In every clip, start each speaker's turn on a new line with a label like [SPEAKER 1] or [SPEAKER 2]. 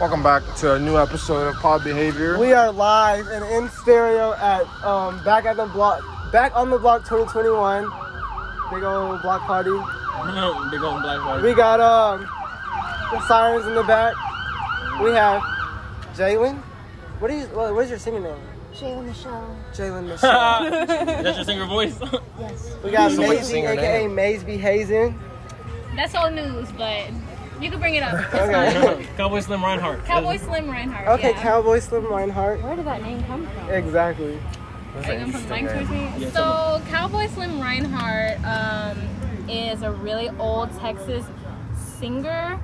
[SPEAKER 1] Welcome back to a new episode of Pod Behavior.
[SPEAKER 2] We are live and in stereo at um, back at the block, back on the block 2021. Big old block party.
[SPEAKER 3] Big old black party.
[SPEAKER 2] We got um the sirens in the back. We have Jalen. What is what, what is your singing name?
[SPEAKER 4] Jayla Michelle.
[SPEAKER 2] Jalen Michelle.
[SPEAKER 3] That's your singer voice.
[SPEAKER 4] Yes.
[SPEAKER 2] we got
[SPEAKER 1] Somebody
[SPEAKER 2] Maisby,
[SPEAKER 1] sing her
[SPEAKER 2] aka
[SPEAKER 1] name.
[SPEAKER 2] Maisby Hazen.
[SPEAKER 5] That's old news, but you can bring it up. It's
[SPEAKER 2] Okay.
[SPEAKER 3] Cowboy Slim Rinehart.
[SPEAKER 5] Cowboy Slim Rinehart.
[SPEAKER 2] Okay,
[SPEAKER 5] yeah.
[SPEAKER 2] Cowboy Slim Rinehart.
[SPEAKER 4] Where did that name come from?
[SPEAKER 2] Exactly.
[SPEAKER 1] That's
[SPEAKER 5] Are
[SPEAKER 1] an
[SPEAKER 5] you gonna put the
[SPEAKER 1] interesting
[SPEAKER 5] mic towards
[SPEAKER 1] name.
[SPEAKER 5] me?
[SPEAKER 3] Yeah,
[SPEAKER 5] so Cowboy Slim Rinehart um, is a really old Texas singer.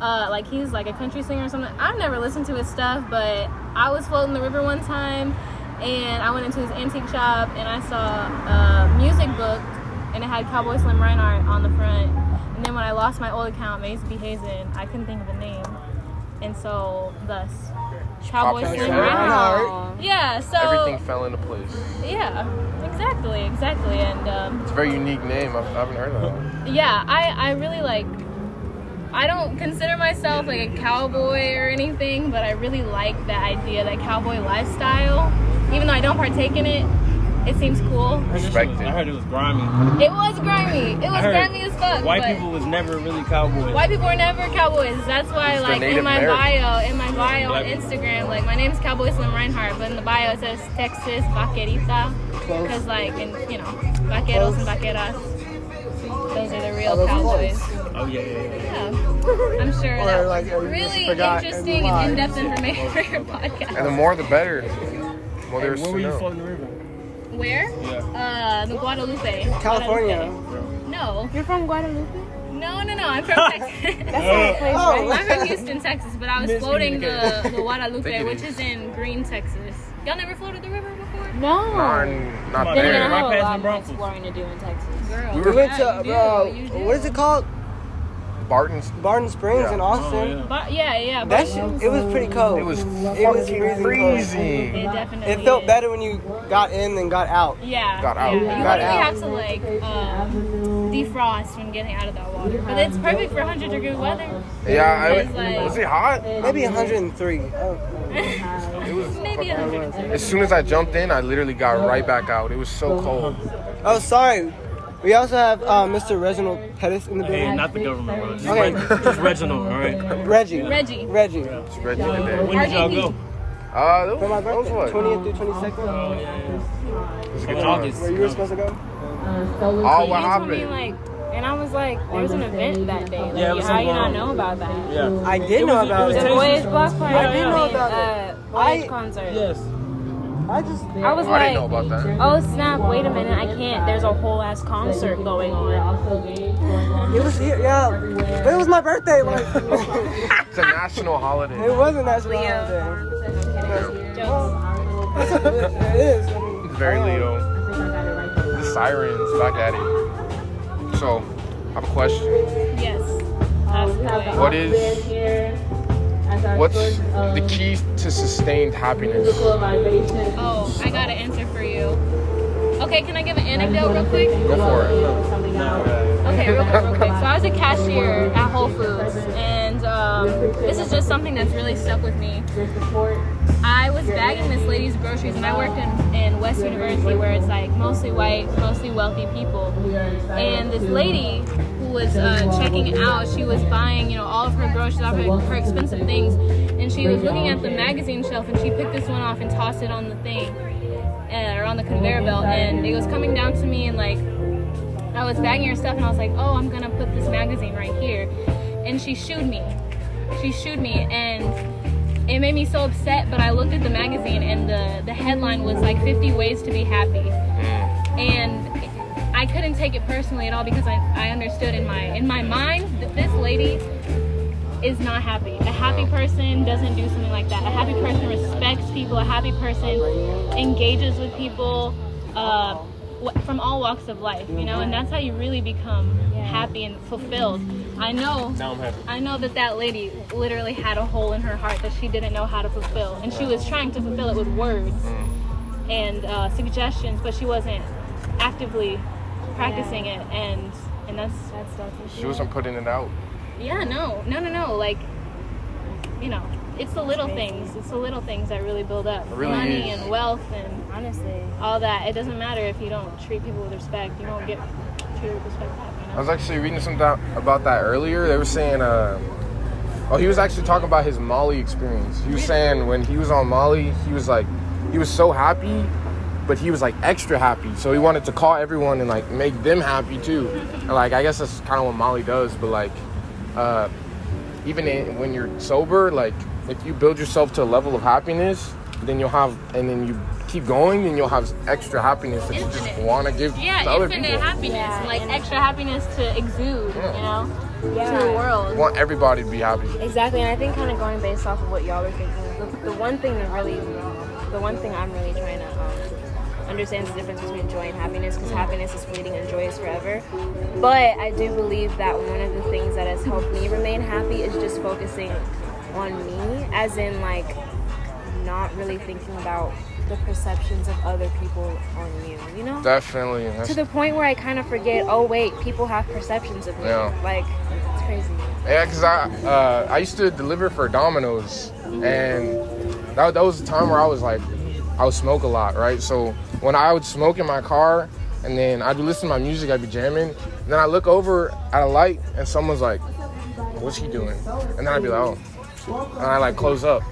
[SPEAKER 5] Uh, like he's like a country singer or something. I've never listened to his stuff, but I was floating the river one time, and I went into his antique shop and I saw a music book, and it had Cowboy Slim Rinehart on the front. And then when I lost my old account, Maze B. Hazen, I couldn't think of a name, and so thus Cowboy Slim.
[SPEAKER 2] Rinehart.
[SPEAKER 5] Yeah. So
[SPEAKER 1] Everything fell into place.
[SPEAKER 5] yeah, exactly, exactly. And um,
[SPEAKER 1] It's a very unique name. I haven't heard of that.
[SPEAKER 5] yeah, I, I really like, I don't consider myself like a cowboy or anything, but I really like that idea, that cowboy lifestyle. Even though I don't partake in it, it seems cool.
[SPEAKER 3] I heard, this
[SPEAKER 1] Respect
[SPEAKER 3] was,
[SPEAKER 1] it.
[SPEAKER 3] I heard it was grimy.
[SPEAKER 5] It was grimy. It was
[SPEAKER 3] heard
[SPEAKER 5] grimy as fuck.
[SPEAKER 3] White people was never really cowboys.
[SPEAKER 5] White people were never cowboys. That's why,
[SPEAKER 1] It's
[SPEAKER 5] like, in my
[SPEAKER 1] Americans.
[SPEAKER 5] bio, in my bio on
[SPEAKER 3] Black people.
[SPEAKER 5] Instagram, like, my name's Cowboy Slim Rinehart, but in the bio it says Texas Vaquerita. Because, like, and, you know, vaqueros and vaqueras. Those are the real
[SPEAKER 2] Oh, are
[SPEAKER 5] cowboys.
[SPEAKER 2] close.
[SPEAKER 3] Oh yeah, yeah, yeah.
[SPEAKER 5] Yeah. I'm sure
[SPEAKER 2] Or, like,
[SPEAKER 5] was
[SPEAKER 2] you just
[SPEAKER 5] really interesting
[SPEAKER 2] and
[SPEAKER 5] and in-depth information for your podcast.
[SPEAKER 1] And the more, the better. Well,
[SPEAKER 3] Hey,
[SPEAKER 1] there's
[SPEAKER 3] where were you
[SPEAKER 1] no.
[SPEAKER 3] floating the river?
[SPEAKER 5] Where?
[SPEAKER 3] Yeah.
[SPEAKER 5] Uh, the Guadalupe.
[SPEAKER 2] California.
[SPEAKER 5] Guadalupe. No.
[SPEAKER 4] You're from Guadalupe?
[SPEAKER 5] No, no, no. I'm from Texas.
[SPEAKER 4] That's not a place,
[SPEAKER 2] Oh.
[SPEAKER 4] right?
[SPEAKER 5] I'm from Houston, Texas, but I was floating the, the Guadalupe, which
[SPEAKER 1] is.
[SPEAKER 5] is in Gruene, Texas. Y'all never floated the river before?
[SPEAKER 4] No.
[SPEAKER 1] Not,
[SPEAKER 3] Come
[SPEAKER 1] not
[SPEAKER 3] on,
[SPEAKER 4] Then
[SPEAKER 3] man.
[SPEAKER 4] again, I
[SPEAKER 1] there.
[SPEAKER 4] have
[SPEAKER 3] Right
[SPEAKER 4] a
[SPEAKER 3] past
[SPEAKER 4] lot
[SPEAKER 3] the
[SPEAKER 4] more exploring to do in Texas.
[SPEAKER 5] Girl.
[SPEAKER 2] We went to
[SPEAKER 5] yeah, you do,
[SPEAKER 2] uh, what is it called?
[SPEAKER 1] Barton's.
[SPEAKER 2] Barton Springs
[SPEAKER 1] Yeah.
[SPEAKER 2] in
[SPEAKER 3] Oh,
[SPEAKER 2] Austin.
[SPEAKER 3] yeah.
[SPEAKER 5] But yeah, yeah.
[SPEAKER 2] That shit, it was pretty cold.
[SPEAKER 1] It was
[SPEAKER 2] It was freezing
[SPEAKER 1] freezing.
[SPEAKER 5] It definitely.
[SPEAKER 2] It felt
[SPEAKER 5] is.
[SPEAKER 2] better when you got in than got out.
[SPEAKER 5] Yeah.
[SPEAKER 1] Got out.
[SPEAKER 5] Yeah. You
[SPEAKER 2] Got
[SPEAKER 5] literally
[SPEAKER 2] out.
[SPEAKER 5] have to like um, defrost when getting out of that water, but it's perfect for 100 degree weather.
[SPEAKER 1] Yeah, I,
[SPEAKER 5] It's like-
[SPEAKER 1] was it hot?
[SPEAKER 2] Maybe 103. Oh,
[SPEAKER 1] It was.
[SPEAKER 5] Maybe 100.
[SPEAKER 1] As soon as I jumped in, I literally got right back out. It was so cold.
[SPEAKER 2] oh sorry. We also have uh, Mr. Reginald Pettis in the
[SPEAKER 3] Hey, not the government, bro. Just,
[SPEAKER 2] Okay.
[SPEAKER 3] Reg- just Reginald, all right?
[SPEAKER 2] Reggie.
[SPEAKER 5] Reggie.
[SPEAKER 2] Reggie.
[SPEAKER 1] It's ready today.
[SPEAKER 3] When did y'all go?
[SPEAKER 1] Uh, that
[SPEAKER 2] For my
[SPEAKER 1] was, that was
[SPEAKER 2] birthday,
[SPEAKER 1] what?
[SPEAKER 2] 20th through 22nd.
[SPEAKER 3] Oh, yeah, yeah.
[SPEAKER 1] It was a good
[SPEAKER 3] August.
[SPEAKER 2] Where you were supposed to go?
[SPEAKER 1] Oh, what
[SPEAKER 4] You told me
[SPEAKER 1] happened?
[SPEAKER 4] like, and I was like, there was an event that day. Like,
[SPEAKER 3] Yeah, it was
[SPEAKER 4] how
[SPEAKER 3] some,
[SPEAKER 4] you not
[SPEAKER 3] um,
[SPEAKER 4] know about that?
[SPEAKER 3] Yeah.
[SPEAKER 2] I did
[SPEAKER 3] It
[SPEAKER 2] know
[SPEAKER 3] was- it
[SPEAKER 2] about
[SPEAKER 3] was
[SPEAKER 2] it.
[SPEAKER 4] The
[SPEAKER 3] Texas.
[SPEAKER 4] Voyage Block Party.
[SPEAKER 2] I did know about
[SPEAKER 4] uh,
[SPEAKER 2] it.
[SPEAKER 4] Voyage
[SPEAKER 2] I-
[SPEAKER 4] concert.
[SPEAKER 3] Yes.
[SPEAKER 2] I just.
[SPEAKER 4] I was
[SPEAKER 1] Oh, I
[SPEAKER 4] like,
[SPEAKER 1] didn't know about that.
[SPEAKER 4] oh snap! Wait a minute, I can't. There's a whole ass concert going on.
[SPEAKER 2] It was here, yeah. But it was my birthday. Like,
[SPEAKER 1] It's a national holiday.
[SPEAKER 2] it wasn't national holiday.
[SPEAKER 4] Jokes.
[SPEAKER 2] It is. I mean,
[SPEAKER 1] Very
[SPEAKER 2] I don't-
[SPEAKER 1] Leo. The sirens back at it. So, I have a question.
[SPEAKER 5] Yes. Ask away.
[SPEAKER 1] What is what's the key to sustained happiness?
[SPEAKER 5] Oh, I got an answer for you. Okay, can I give an anecdote real quick?
[SPEAKER 1] Go for it.
[SPEAKER 5] Okay, real quick, real quick. So I was a cashier at Whole Foods, and um, this is just something that's really stuck with me. I was bagging this lady's groceries, and I worked in, in West University, where it's like mostly white, mostly wealthy people. And this lady who was uh, checking out, she was buying, you know, all of her groceries, all of her, her expensive things, and she was looking at the magazine shelf, and she picked this one off and tossed it on the thing, uh, or on the conveyor belt, and it was coming down to me, and like I was bagging her stuff and I was like, oh, I'm gonna put this magazine right here. And she shooed me. She shooed me and it made me so upset, but I looked at the magazine and the, the headline was like 50 ways to be happy. And I couldn't take it personally at all because I, I understood in my in my mind that this lady is not happy. A happy person doesn't do something like that. A happy person respects people. A happy person engages with people uh, from all walks of life, you know, and that's how you really become happy and fulfilled. I know.
[SPEAKER 3] Now I'm happy.
[SPEAKER 5] I know that that lady literally had a hole in her heart that she didn't know how to fulfill, and she was trying to fulfill it with words and uh, suggestions, but she wasn't actively practicing it, and and that's that's
[SPEAKER 1] She wasn't putting it out.
[SPEAKER 5] yeah, no, no, no, no. Like, you know, it's the little things. It's the little things that really build up.
[SPEAKER 1] Really
[SPEAKER 5] Money
[SPEAKER 1] is.
[SPEAKER 5] and wealth and
[SPEAKER 4] Honestly.
[SPEAKER 5] all that. It doesn't matter if you don't treat people with respect. You don't get treated with respect back. You
[SPEAKER 1] I was actually reading something about that earlier. They were saying, uh, oh, he was actually talking about his Molly experience. He was saying when he was on Molly, he was like, he was so happy, but he was like extra happy. So he wanted to call everyone and like make them happy too. And like, I guess that's kind of what Molly does. But like, uh, even in, when you're sober, like if you build yourself to a level of happiness, then you'll have, and then you keep going, then you'll have extra happiness that you just want to give
[SPEAKER 5] Yeah,
[SPEAKER 1] to other
[SPEAKER 5] infinite
[SPEAKER 1] people.
[SPEAKER 5] happiness,
[SPEAKER 4] Yeah,
[SPEAKER 5] and like
[SPEAKER 4] and-
[SPEAKER 5] extra happiness to exude.
[SPEAKER 1] Yeah.
[SPEAKER 5] You know,
[SPEAKER 4] Yeah.
[SPEAKER 5] to the world.
[SPEAKER 1] want everybody to be happy.
[SPEAKER 4] Exactly, and I think kind of going based off of what y'all were thinking, the, the one thing that really, the one thing I'm really trying to um, understand is the difference between joy and happiness, because happiness is fleeting and joy is forever. But I do believe that one of the things that has helped me remain happy is just focusing on me, as in like not really thinking about the perceptions of other people on you, you know?
[SPEAKER 1] Definitely. That's,
[SPEAKER 4] to the point where I kind of forget, oh wait, people have perceptions of me.
[SPEAKER 1] Yeah.
[SPEAKER 4] Like, it's crazy.
[SPEAKER 1] yeah, because I uh, I used to deliver for Domino's, and that, that was the time where I was like, I would smoke a lot, right? So when I would smoke in my car, and then I'd be listening to my music, I'd be jamming, and then I look over at a light, and someone's like, "What's he doing?" And then I'd be like, "Oh," and I like close up.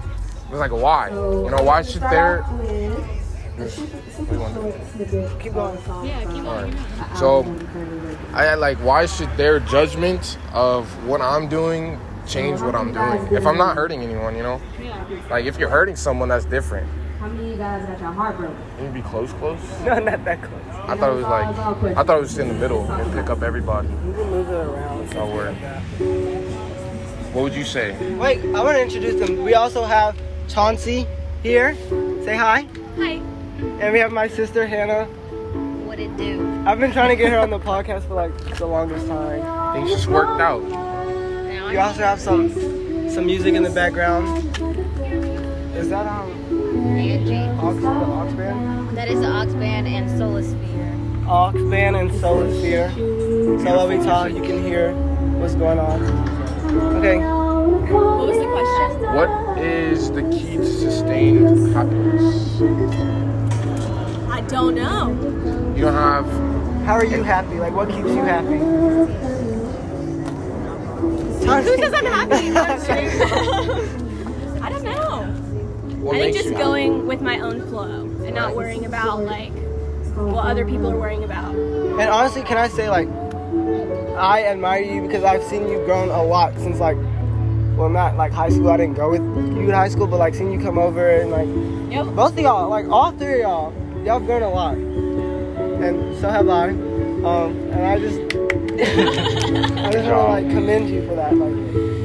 [SPEAKER 1] It was like, why? You know, why should there? What do you want to do?
[SPEAKER 2] Keep going.
[SPEAKER 5] Yeah, keep
[SPEAKER 1] All
[SPEAKER 5] on.
[SPEAKER 1] right. So, I had like, why should their judgment of what I'm doing change what I'm doing? If I'm not hurting anyone, you know, like if you're hurting someone, that's different.
[SPEAKER 6] How many of you guys got your heart broken?
[SPEAKER 1] Can you be close, close?
[SPEAKER 2] No, not that close.
[SPEAKER 1] I thought it was like, I thought it was just in the middle and pick up everybody.
[SPEAKER 2] You can move it around.
[SPEAKER 1] Oh, word. What would you say?
[SPEAKER 2] Wait, I want to introduce them. We also have Chauncey here. Say hi.
[SPEAKER 5] Hi.
[SPEAKER 2] And we have my sister Hannah.
[SPEAKER 5] What it do?
[SPEAKER 2] I've been trying to get her on the podcast for like the longest time.
[SPEAKER 1] Things just worked out.
[SPEAKER 5] Now
[SPEAKER 2] We also have some some music in the background. Is that um
[SPEAKER 7] Angie.
[SPEAKER 2] Ox, the Ox band?
[SPEAKER 7] That is the Ox Band and Solasphere.
[SPEAKER 2] Ox band and Solasphere. So while we talk, you can hear what's going on. Okay.
[SPEAKER 5] What was the question?
[SPEAKER 1] What is the key to sustained happiness?
[SPEAKER 5] I don't know.
[SPEAKER 1] You don't have.
[SPEAKER 2] How are you happy? Like, what keeps you happy?
[SPEAKER 5] Who says I'm happy? I.
[SPEAKER 1] What
[SPEAKER 5] I think just
[SPEAKER 1] you happy?
[SPEAKER 5] going with my own flow and not worrying about like what other people are worrying about.
[SPEAKER 2] And honestly, can I say like, I admire you because I've seen you grown a lot since like, well, not like high school. I didn't go with you in high school, but like seeing you come over and like
[SPEAKER 5] Yep.
[SPEAKER 2] both of y'all, like all three of y'all, y'all have grown a lot, and so have I. Um, and I just, I just want to like commend you for that, like bec-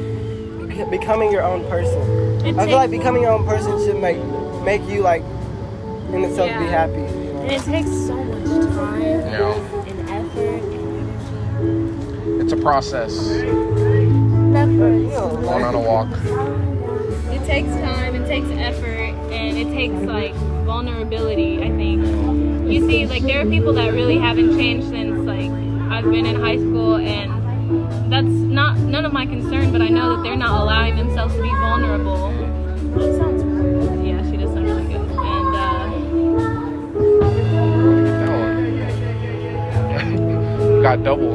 [SPEAKER 2] becoming your own person.
[SPEAKER 5] It
[SPEAKER 2] I feel like becoming your own person should make make you like in itself be happy. You know?
[SPEAKER 4] And it takes so much time
[SPEAKER 1] Yeah.
[SPEAKER 4] and effort and energy.
[SPEAKER 1] It's a process.
[SPEAKER 4] effort.
[SPEAKER 2] You know,
[SPEAKER 1] Going on a walk.
[SPEAKER 5] It takes time, it takes effort, and it takes like vulnerability, I think. You see, like there are people that really haven't changed since like I've been in high school and that's not none of my concern, but I know that they're not allowing themselves to be vulnerable.
[SPEAKER 4] It sounds good.
[SPEAKER 5] Yeah, she does sound really good. And uh,
[SPEAKER 1] That got double.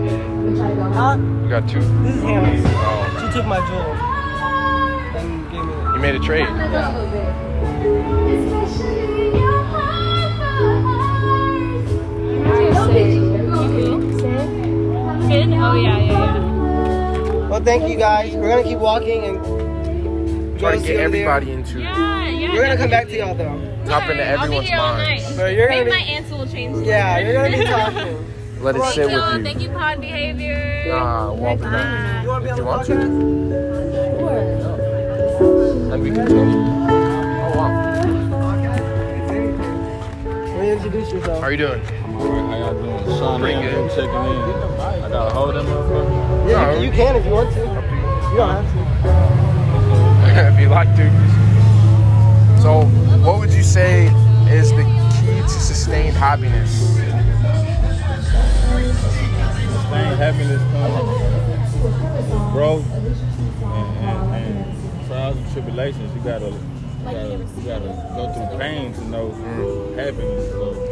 [SPEAKER 2] Huh?
[SPEAKER 1] You got two.
[SPEAKER 2] This is Hannah's.
[SPEAKER 1] Oh,
[SPEAKER 2] She took my jewel and gave me it.
[SPEAKER 1] you made a trade.
[SPEAKER 5] Good? Oh yeah, yeah, yeah.
[SPEAKER 2] Well, thank you guys. We're gonna keep walking and
[SPEAKER 1] Try to get
[SPEAKER 2] over there.
[SPEAKER 1] everybody into
[SPEAKER 5] Yeah, yeah.
[SPEAKER 2] We're gonna come back to y'all though.
[SPEAKER 1] top into
[SPEAKER 5] Alright, I'll be
[SPEAKER 1] everyone's
[SPEAKER 5] here all night.
[SPEAKER 2] But you're
[SPEAKER 5] Maybe
[SPEAKER 2] be,
[SPEAKER 5] my answer will change.
[SPEAKER 2] yeah, you're gonna be talking.
[SPEAKER 1] Let it
[SPEAKER 2] Thank
[SPEAKER 1] sit
[SPEAKER 5] Thank you,
[SPEAKER 1] with you.
[SPEAKER 5] thank you, pod behavior.
[SPEAKER 1] Nah, walk it back.
[SPEAKER 2] You wanna be on
[SPEAKER 1] You
[SPEAKER 2] the
[SPEAKER 1] want to?
[SPEAKER 2] podcast?
[SPEAKER 1] And we continue. Oh wow.
[SPEAKER 2] Let me introduce yourself.
[SPEAKER 1] How are you doing?
[SPEAKER 8] How y'all doing? Sean
[SPEAKER 1] Pretty
[SPEAKER 8] Pretty
[SPEAKER 1] good.
[SPEAKER 8] checking in. I gotta hold them motherfucker.
[SPEAKER 2] Yeah, you, you can if you want to. You don't have to.
[SPEAKER 1] if you like to. So, what would you say is the key to sustained happiness?
[SPEAKER 8] Sustained happiness comes from growth and, and, and trials and tribulations. You gotta, you gotta, you gotta go through pain to know happiness. So then you just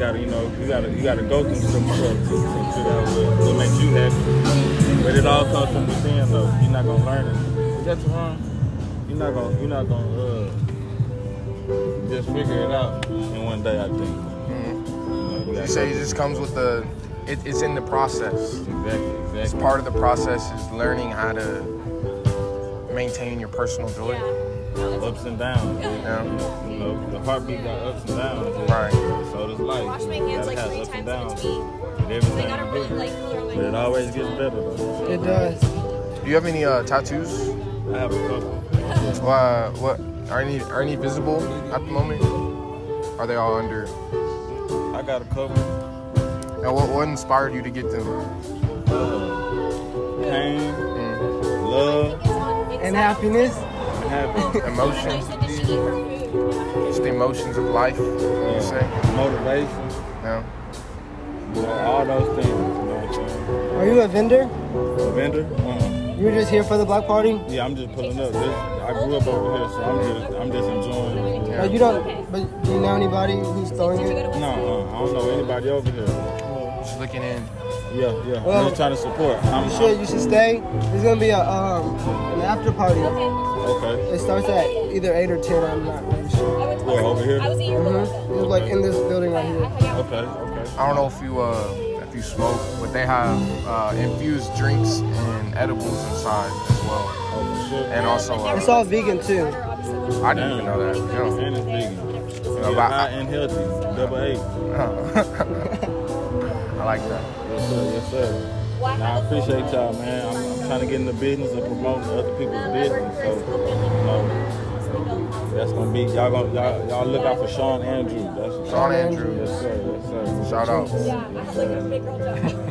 [SPEAKER 8] gotta, you know, you gotta, you gotta go through some stuff to, to figure out what, what makes you happy. But it all comes from within, though. You're not gonna learn it. Is that wrong? You're not gonna, you're not gonna uh, just figure it out in one day. I think. You know,
[SPEAKER 1] You
[SPEAKER 8] gotta
[SPEAKER 1] say it just comes with the. It, it's in the process.
[SPEAKER 8] Exactly, exactly.
[SPEAKER 1] It's part of the process is learning how to maintain your personal joy.
[SPEAKER 8] Yeah ups and downs.
[SPEAKER 1] Yeah.
[SPEAKER 8] You know, the heartbeat got ups and downs.
[SPEAKER 1] Right.
[SPEAKER 8] So does life.
[SPEAKER 5] Wash my hands like three
[SPEAKER 8] ups and
[SPEAKER 5] times
[SPEAKER 8] downs.
[SPEAKER 5] in
[SPEAKER 8] with Everything
[SPEAKER 5] got a really
[SPEAKER 8] do.
[SPEAKER 5] light color on my
[SPEAKER 8] But it always gets better though.
[SPEAKER 2] It does.
[SPEAKER 1] Do you have any uh, tattoos?
[SPEAKER 8] I have a couple.
[SPEAKER 1] Uh, what are any are any visible at the moment? Are they all under?
[SPEAKER 8] I got a couple.
[SPEAKER 1] And what, what inspired you to get them?
[SPEAKER 8] Uh, pain,
[SPEAKER 1] Mm.
[SPEAKER 8] love,
[SPEAKER 2] And happiness.
[SPEAKER 8] and happiness.
[SPEAKER 1] Emotions,
[SPEAKER 5] Said that she eat her food.
[SPEAKER 1] just the emotions of life. You say?
[SPEAKER 8] Motivation.
[SPEAKER 1] Yeah.
[SPEAKER 8] You all those things. You know what I'm saying?
[SPEAKER 2] Are you a vendor?
[SPEAKER 8] A vendor? Uh-uh.
[SPEAKER 2] You're just here for the block party?
[SPEAKER 8] Yeah, I'm just pulling up. This, I grew up over here, so I'm just, I'm just enjoying it.
[SPEAKER 1] Yeah.
[SPEAKER 2] Oh, you don't. But do you know anybody who's throwing it?
[SPEAKER 8] No, uh, I don't know anybody over here.
[SPEAKER 1] Just looking in.
[SPEAKER 8] Yeah, yeah.
[SPEAKER 2] Well,
[SPEAKER 8] I'm just trying to support. I'm,
[SPEAKER 2] You should. You should stay. There's gonna be a um an after party.
[SPEAKER 8] Okay.
[SPEAKER 2] It starts at either eight or ten. I'm not really sure.
[SPEAKER 8] Where, over here?
[SPEAKER 5] I was in your
[SPEAKER 2] Mm-hmm. It's like in this building right here.
[SPEAKER 8] Okay, okay.
[SPEAKER 1] I don't know if you uh if you smoke, but they have uh, infused drinks and edibles inside as well,
[SPEAKER 8] Oh, for sure.
[SPEAKER 1] and also uh,
[SPEAKER 2] It's all vegan too.
[SPEAKER 1] I didn't even know that. Yeah.
[SPEAKER 8] And it's vegan.
[SPEAKER 1] know,
[SPEAKER 8] Yeah, high
[SPEAKER 1] I-
[SPEAKER 8] and healthy. Double A.
[SPEAKER 1] I like that.
[SPEAKER 8] Yes, sir. Yes, sir. Now, I appreciate y'all, man. I'm, I'm trying to get in the business of promoting other people's business. So, you know, that's gonna be y'all gonna y'all, y'all look out for Sean Andrew. That's
[SPEAKER 1] Sean Andrew.
[SPEAKER 8] Yes, sir. Yes, sir.
[SPEAKER 1] Shout out.
[SPEAKER 8] Yes, sir.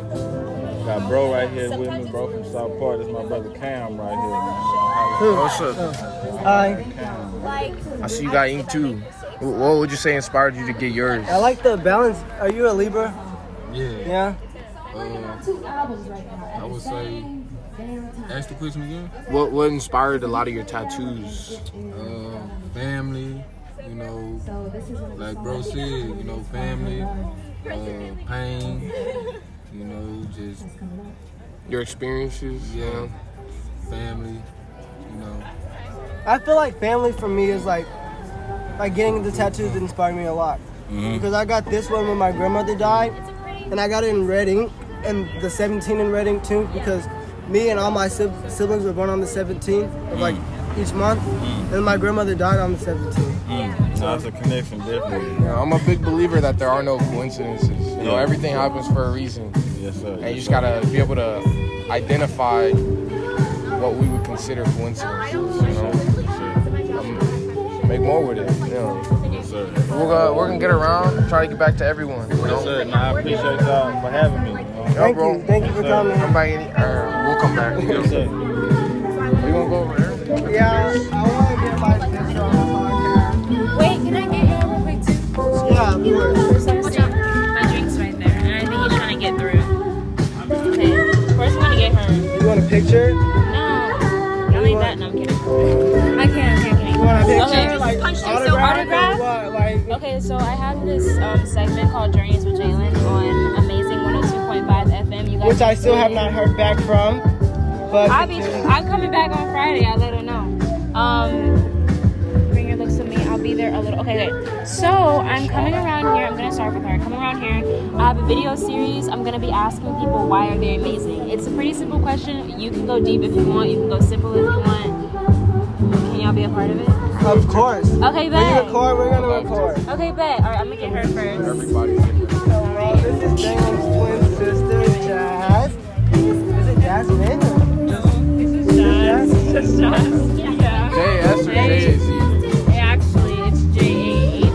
[SPEAKER 8] Got bro right here with me, bro from South Park. This my brother Cam right here, man.
[SPEAKER 1] What's up?
[SPEAKER 2] Hi.
[SPEAKER 1] I see you got ink too. What would you say inspired you to get yours?
[SPEAKER 2] I like the balance. Are you a Libra?
[SPEAKER 9] Yeah.
[SPEAKER 2] Yeah.
[SPEAKER 9] Uh, I would say, ask the question again.
[SPEAKER 1] What what inspired a lot of your tattoos?
[SPEAKER 9] Uh, family, you know, like bro said, you know, family, uh, pain, you know, just
[SPEAKER 1] Your experiences?
[SPEAKER 9] yeah, family, you know.
[SPEAKER 2] I feel like family for me is like like getting the tattoos inspired me a lot.
[SPEAKER 8] Mm-hmm.
[SPEAKER 2] Because I got this one when my grandmother died, and I got it in red ink, and the 17 in red ink too. Because me and all my sib- siblings were born on the 17th of like each month, and my grandmother died on the 17th.
[SPEAKER 8] Mm. No, that's a connection, definitely.
[SPEAKER 1] Yeah, I'm a big believer that there are no coincidences. You know, everything happens for a reason,
[SPEAKER 8] Yes, sir.
[SPEAKER 1] and you just gotta be able to identify what we would consider coincidences. You know, make more with it. You know,
[SPEAKER 8] Yes, sir.
[SPEAKER 1] we're gonna we're gonna get around, try to get back to everyone. You
[SPEAKER 8] Yes, sir. No, I appreciate y'all for having me. You?
[SPEAKER 1] Yo,
[SPEAKER 2] Thank
[SPEAKER 1] bro.
[SPEAKER 2] you, thank you for coming.
[SPEAKER 1] Come back, any, or we'll come back.
[SPEAKER 8] Yes, sir.
[SPEAKER 1] We gonna go over there?
[SPEAKER 2] Yeah, I want to get my picture on the podcast.
[SPEAKER 5] Wait, can I get you real quick too?
[SPEAKER 2] Yeah, of course.
[SPEAKER 5] My drink's right there, and I think he's trying to get through. Okay, first I'm gonna get her.
[SPEAKER 2] You want a picture?
[SPEAKER 5] No, don't need that. No, I'm kidding. I can't. I can't. I
[SPEAKER 2] You want a picture?
[SPEAKER 5] Okay,
[SPEAKER 2] like.
[SPEAKER 5] So
[SPEAKER 2] autograph?
[SPEAKER 5] autograph?
[SPEAKER 2] Or what? Like,
[SPEAKER 5] Okay, so I have this um, segment called Journeys with Jalen on Amazing 102.5 FM. You guys
[SPEAKER 2] which I still have not heard back from. But
[SPEAKER 5] I'll be. I'm coming back on Friday. I'll let her know. Um, bring your looks to me. I'll be there a little. Okay, good. So I'm coming around here. I'm gonna start with her. Coming around here. I have a video series. I'm gonna be asking people why are they amazing. It's a pretty simple question. You can go deep if you want. You can go simple if you want. Can y'all be a part of it?
[SPEAKER 2] of course.
[SPEAKER 5] Okay,
[SPEAKER 2] When
[SPEAKER 5] bet.
[SPEAKER 2] you record, we're gonna record.
[SPEAKER 5] Okay, bet. All right, I'm gonna get her first.
[SPEAKER 1] Everybody.
[SPEAKER 2] Hello, this is Jalen's twin sister, Jazz. Is it Jasmine? Jazz?
[SPEAKER 5] Just Yeah.
[SPEAKER 1] J S or J A Z?
[SPEAKER 5] Actually, it's J A H Z.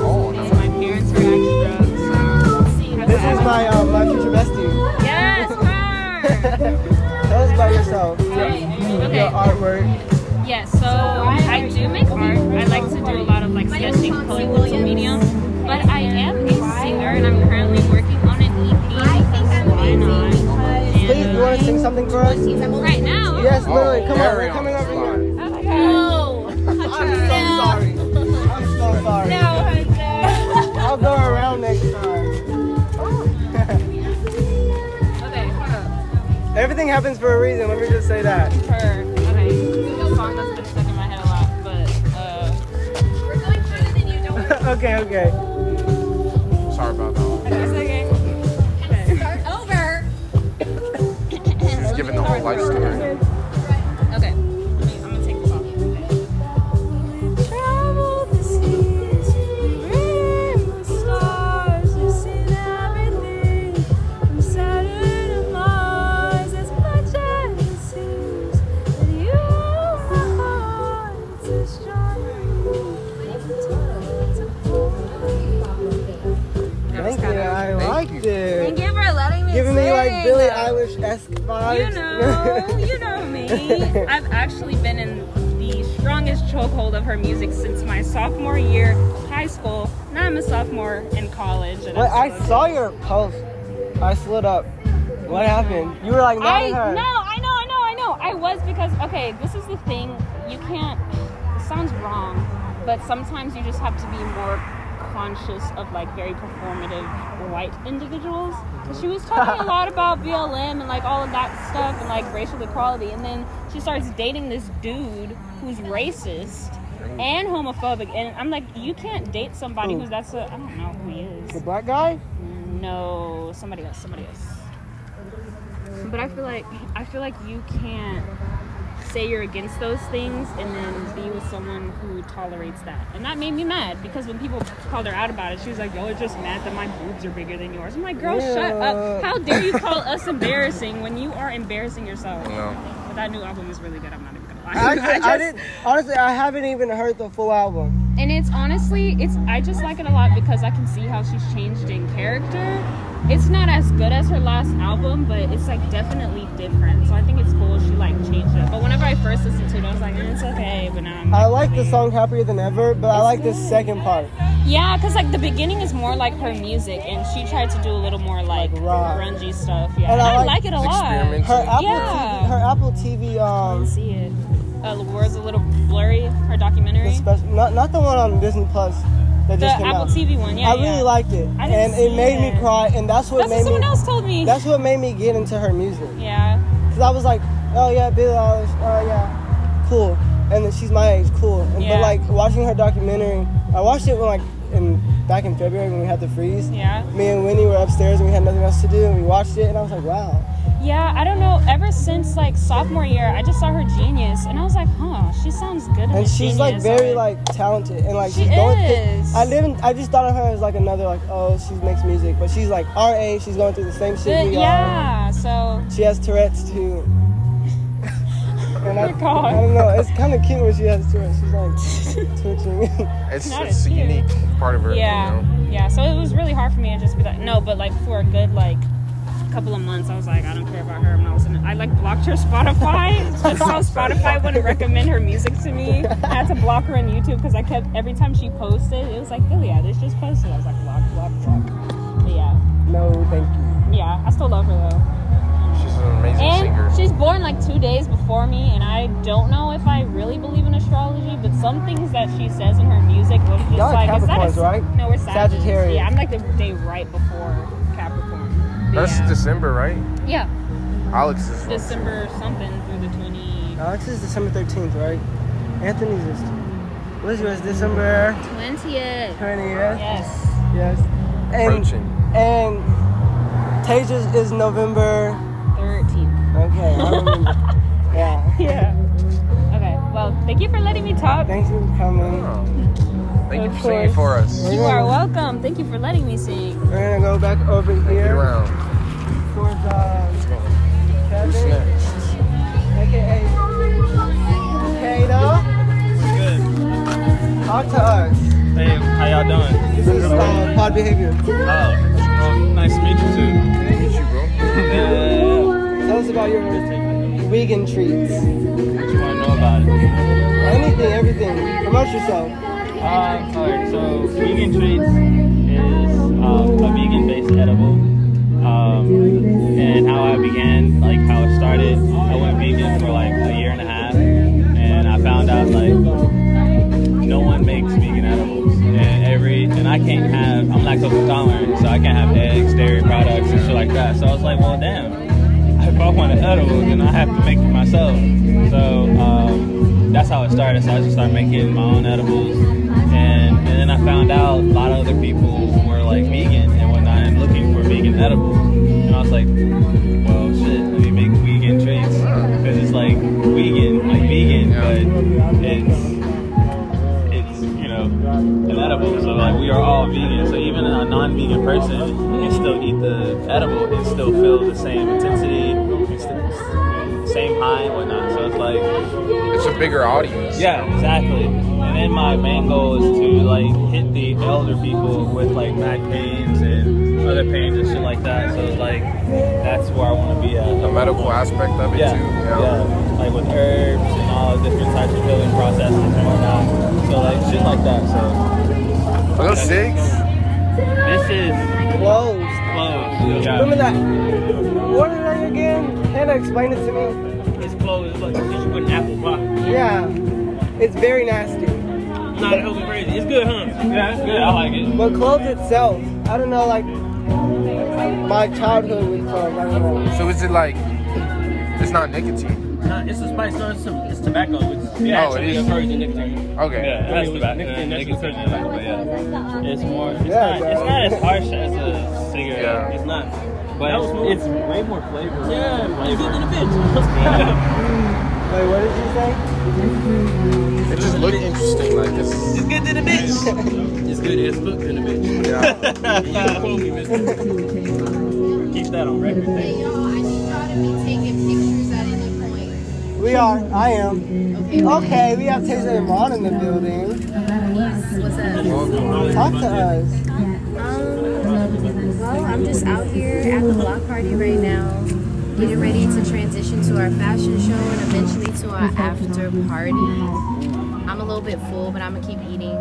[SPEAKER 1] Oh,
[SPEAKER 5] Because my parents were extras. So.
[SPEAKER 2] This is my um, my future bestie.
[SPEAKER 5] Yes, her.
[SPEAKER 2] Tell us about yourself. Your,
[SPEAKER 5] Okay.
[SPEAKER 2] your artwork.
[SPEAKER 5] Lot of like sketching, social media. But I am a singer and I'm currently working on an EP. Because why not?
[SPEAKER 2] Please, you want to sing um, something for us?
[SPEAKER 10] Right now?
[SPEAKER 2] Yes, oh, literally. Come on, we're coming over
[SPEAKER 11] spot.
[SPEAKER 2] here.
[SPEAKER 10] Oh my god.
[SPEAKER 2] I'm so sorry. I'm so sorry.
[SPEAKER 10] No, Hunter.
[SPEAKER 2] I'll go around next time.
[SPEAKER 10] Okay, hold up.
[SPEAKER 2] Everything happens for a reason. Let me just say that.
[SPEAKER 10] Okay,
[SPEAKER 2] okay.
[SPEAKER 11] Sorry about that. one.
[SPEAKER 10] It's okay. Okay.
[SPEAKER 12] Start over.
[SPEAKER 11] She's giving the whole life story.
[SPEAKER 2] Vibes.
[SPEAKER 10] You know, me. I've actually been in the strongest chokehold of her music since my sophomore year high school. Now I'm a sophomore in college. And I'm
[SPEAKER 2] I saw your post. I slid up. What happened? You were like mad
[SPEAKER 10] I
[SPEAKER 2] at her.
[SPEAKER 10] no, I know, I know, I know. I was because okay, this is the thing. You can't. It sounds wrong, but sometimes you just have to be more conscious of like very performative white individuals. She was talking a lot about BLM and like all of that stuff and like racial equality, and then she starts dating this dude who's racist and homophobic, and I'm like, you can't date somebody who's that's a I don't know who he is.
[SPEAKER 2] The black guy?
[SPEAKER 10] No, somebody else, somebody else. But I feel like I feel like you can't say you're against those things and then be with someone who tolerates that. And that made me mad because when people called her out about it, she was like, "Y'all are just mad that my boobs are bigger than yours." I'm like, "Girl, shut up! How dare you call us embarrassing when you are embarrassing yourself?"
[SPEAKER 11] No.
[SPEAKER 10] But that new album is really good. I'm not even.
[SPEAKER 2] I, actually, I, didn't. Honestly, I haven't even heard the full album.
[SPEAKER 10] and it's honestly it's i just like it a lot because i can see how she's changed in character it's not as good as her last album but it's like definitely different so i think it's cool she like changed it but whenever i first listened to it i was like eh, it's okay but now I'm
[SPEAKER 2] I like the song "Happier Than Ever," but I like the second part.
[SPEAKER 10] yeah because like the beginning is more like her music and she tried to do a little more like,
[SPEAKER 2] Like rock.
[SPEAKER 10] grungy stuff yeah
[SPEAKER 2] And I
[SPEAKER 10] i,
[SPEAKER 2] like
[SPEAKER 10] like, it a lot
[SPEAKER 2] Her Apple
[SPEAKER 10] Yeah.
[SPEAKER 2] TV, her Apple TV,
[SPEAKER 10] i
[SPEAKER 2] um,
[SPEAKER 10] didn't see it uh, the words a little blurry her documentary
[SPEAKER 2] special, not not the one on Disney Plus that
[SPEAKER 10] the
[SPEAKER 2] just came
[SPEAKER 10] apple
[SPEAKER 2] out.
[SPEAKER 10] tv one yeah
[SPEAKER 2] I
[SPEAKER 10] yeah.
[SPEAKER 2] really liked it, and it made me cry, and that's what
[SPEAKER 10] that's what
[SPEAKER 2] made
[SPEAKER 10] someone
[SPEAKER 2] me.
[SPEAKER 10] else told me
[SPEAKER 2] That's what made me get into her music.
[SPEAKER 10] yeah
[SPEAKER 2] Cause I was like, oh yeah, Billie Eilish, oh yeah, cool. And then she's my age, cool. And,
[SPEAKER 10] Yeah.
[SPEAKER 2] But like watching her documentary, I watched it when like in back in February when we had the freeze.
[SPEAKER 10] yeah
[SPEAKER 2] Me and Winnie were upstairs and we had nothing else to do, and we watched it, and I was like, wow.
[SPEAKER 10] Yeah, I don't know. Ever since like sophomore year, I just saw her genius, and I was like, huh, she sounds good.
[SPEAKER 2] And
[SPEAKER 10] a
[SPEAKER 2] she's like very
[SPEAKER 10] or-
[SPEAKER 2] like talented, and like
[SPEAKER 10] She
[SPEAKER 2] she's going.
[SPEAKER 10] is.
[SPEAKER 2] I didn't. I just thought of her as like another like oh she makes music, but she's like our age. She's going through the same shit
[SPEAKER 10] Uh,
[SPEAKER 2] we are.
[SPEAKER 10] yeah. So
[SPEAKER 2] She has Tourette's too. And I,
[SPEAKER 10] Oh my God.
[SPEAKER 2] I don't know. It's kind of cute when she has Tourette's. She's like twitching.
[SPEAKER 11] It's,
[SPEAKER 10] Not
[SPEAKER 11] it's a unique part of her.
[SPEAKER 10] yeah,
[SPEAKER 11] You know?
[SPEAKER 10] yeah. So it was really hard for me to just be like, no, but like for a good like couple of months, I was like, I don't care about her. When I was in, I like blocked her Spotify just so Spotify wouldn't recommend her music to me. I had to block her on YouTube because I kept every time she posted, it was like Billie Eilish just posted. I was like, block, block, block. But yeah,
[SPEAKER 2] no, thank you.
[SPEAKER 10] yeah. I still love her though.
[SPEAKER 11] She's an amazing singer.
[SPEAKER 10] And she's born like two days before me, and I don't know if I really believe in astrology, but some things that she says in her music was just
[SPEAKER 2] Y'all are
[SPEAKER 10] like, is that a,
[SPEAKER 2] Capricorns, right?
[SPEAKER 10] No, we're Sagittarius.
[SPEAKER 2] Sagittarius.
[SPEAKER 10] Yeah, I'm like the day right before Capricorn. But
[SPEAKER 11] That's
[SPEAKER 10] yeah.
[SPEAKER 11] December, right?
[SPEAKER 10] yeah,
[SPEAKER 11] Alex is from-
[SPEAKER 10] December something through the 20.
[SPEAKER 2] Alex is December 13th, right? Anthony's is. What's yours? December
[SPEAKER 10] 20th.
[SPEAKER 2] 20th?
[SPEAKER 10] Yes.
[SPEAKER 2] Yes. And,
[SPEAKER 11] approaching.
[SPEAKER 2] and Taja's is November.
[SPEAKER 10] 13th.
[SPEAKER 2] Okay, I remember. yeah.
[SPEAKER 10] Yeah. Okay. Well, thank you for letting me talk.
[SPEAKER 2] Thanks for coming.
[SPEAKER 11] Oh. Thank you
[SPEAKER 2] Of
[SPEAKER 11] for singing for us.
[SPEAKER 2] course.
[SPEAKER 10] You are welcome. Thank you for letting me sing.
[SPEAKER 2] We're gonna go back over
[SPEAKER 11] Get
[SPEAKER 2] here
[SPEAKER 11] around.
[SPEAKER 2] towards uh, Kevin, aka Kata.
[SPEAKER 3] Good.
[SPEAKER 2] Talk to us.
[SPEAKER 3] Hey, how y'all doing?
[SPEAKER 2] This is uh, Pod Behavior.
[SPEAKER 3] Oh, well, nice to meet you too.
[SPEAKER 11] Meet you, bro.
[SPEAKER 3] Yeah,
[SPEAKER 2] Tell us about your vegan treats.
[SPEAKER 3] what you want to know about it?
[SPEAKER 2] Anything, everything. Promote yourself.
[SPEAKER 3] Alright, so vegan treats is um, a vegan-based edible. Um, and how I began, like how it started, I went vegan for like a year and a half, and I found out like no one makes vegan edibles, and every and I can't have I'm lactose intolerant, so I can't have eggs, dairy products, and shit like that. So I was like, well, damn, if I want an edible, then I have to make it myself. So. Um, how it started. So I just started making my own edibles, and and then I found out a lot of other people were like vegan and whatnot, and looking for vegan edibles. And I was like, well, shit, let me make vegan treats because it's like vegan, like vegan, but it's it's you know an edible. So like we are all vegan. So even a non-vegan person can still eat the edible and still feel the same intensity, same high and whatnot. So it's like
[SPEAKER 1] It's a bigger audience.
[SPEAKER 3] yeah, exactly. And then my main goal is to like hit the elder people with like back pains and other pains and shit like that. So it's like that's where I want to be at.
[SPEAKER 1] The medical aspect of it
[SPEAKER 3] Yeah,
[SPEAKER 1] too.
[SPEAKER 3] yeah, yeah. like with herbs and all different types of healing processes and whatnot. So like shit like that. So
[SPEAKER 1] Are those six?
[SPEAKER 3] this is
[SPEAKER 2] Closed.
[SPEAKER 3] closed. Yeah,
[SPEAKER 2] Remember that? What are they again? Can I explain it to me?
[SPEAKER 3] it's closed. It's like you put an apple pie.
[SPEAKER 2] Yeah. It's very nasty.
[SPEAKER 3] Not healthy crazy. It's good, huh? Yeah, it's good. I like it.
[SPEAKER 2] But cloves itself, I don't know, like my childhood with cloves. I don't know.
[SPEAKER 1] So is it like? It's not nicotine.
[SPEAKER 3] Nah, it's a spice. No, it's, some, it's tobacco. It's,
[SPEAKER 1] Yeah, Oh, it is.
[SPEAKER 3] encouraging nicotine.
[SPEAKER 1] Okay.
[SPEAKER 3] Yeah, it has tobacco. Nicotine, nicotine, tobacco, but yeah. It's more. It's,
[SPEAKER 2] Yeah,
[SPEAKER 3] not, it's
[SPEAKER 2] bro.
[SPEAKER 3] not as harsh as a cigarette.
[SPEAKER 1] Yeah.
[SPEAKER 3] It's not. But it's, it's way more flavor. Yeah, way good than a bitch.
[SPEAKER 2] Wait, what did you say?
[SPEAKER 1] It just looked interesting. Like this.
[SPEAKER 3] it's good than a bitch. it's good as fuck than a bitch.
[SPEAKER 1] Yeah.
[SPEAKER 3] you quote me, mister. Keep that on record.
[SPEAKER 13] Hey, y'all, I need y'all to be taking pictures at any point.
[SPEAKER 2] We are. I am.
[SPEAKER 13] Okay.
[SPEAKER 2] Okay, we have Taser and Ron in the building.
[SPEAKER 13] What's up?
[SPEAKER 2] Talk to us.
[SPEAKER 7] Well, I'm just out here at the block party right now, getting ready to transition to our fashion show and eventually to our after party. I'm a little bit full, but I'm gonna keep eating.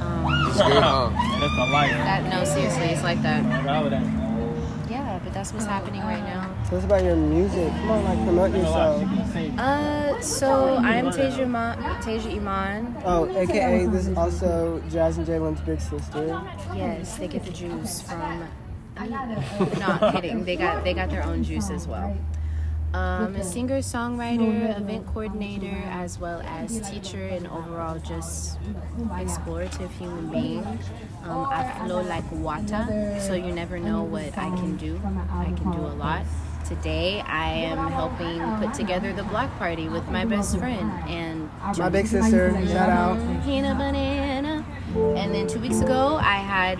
[SPEAKER 7] Um,
[SPEAKER 1] It's?
[SPEAKER 3] That's the life.
[SPEAKER 7] that no, seriously, it's like that.
[SPEAKER 3] Right with that.
[SPEAKER 7] Yeah, but that's what's happening right now.
[SPEAKER 2] Tell us about your music. Come on, like promote yourself.
[SPEAKER 7] Uh, so I'm Tasiah Iman. Tasiah Iman.
[SPEAKER 2] Oh, aka this is also Jazz and Jalen's big sister.
[SPEAKER 7] Yes, they get the juice from. Not kidding. They got they got their own juice as well. Um, I'm a singer, songwriter, event coordinator, as well as teacher, and overall just explorative human being. Um, I flow like water, so you never know what I can do. I can do a lot. Today, I am helping put together the block party with my best friend and
[SPEAKER 2] My big sister. Shout out.
[SPEAKER 7] Hannah Banana. And then two weeks ago, I had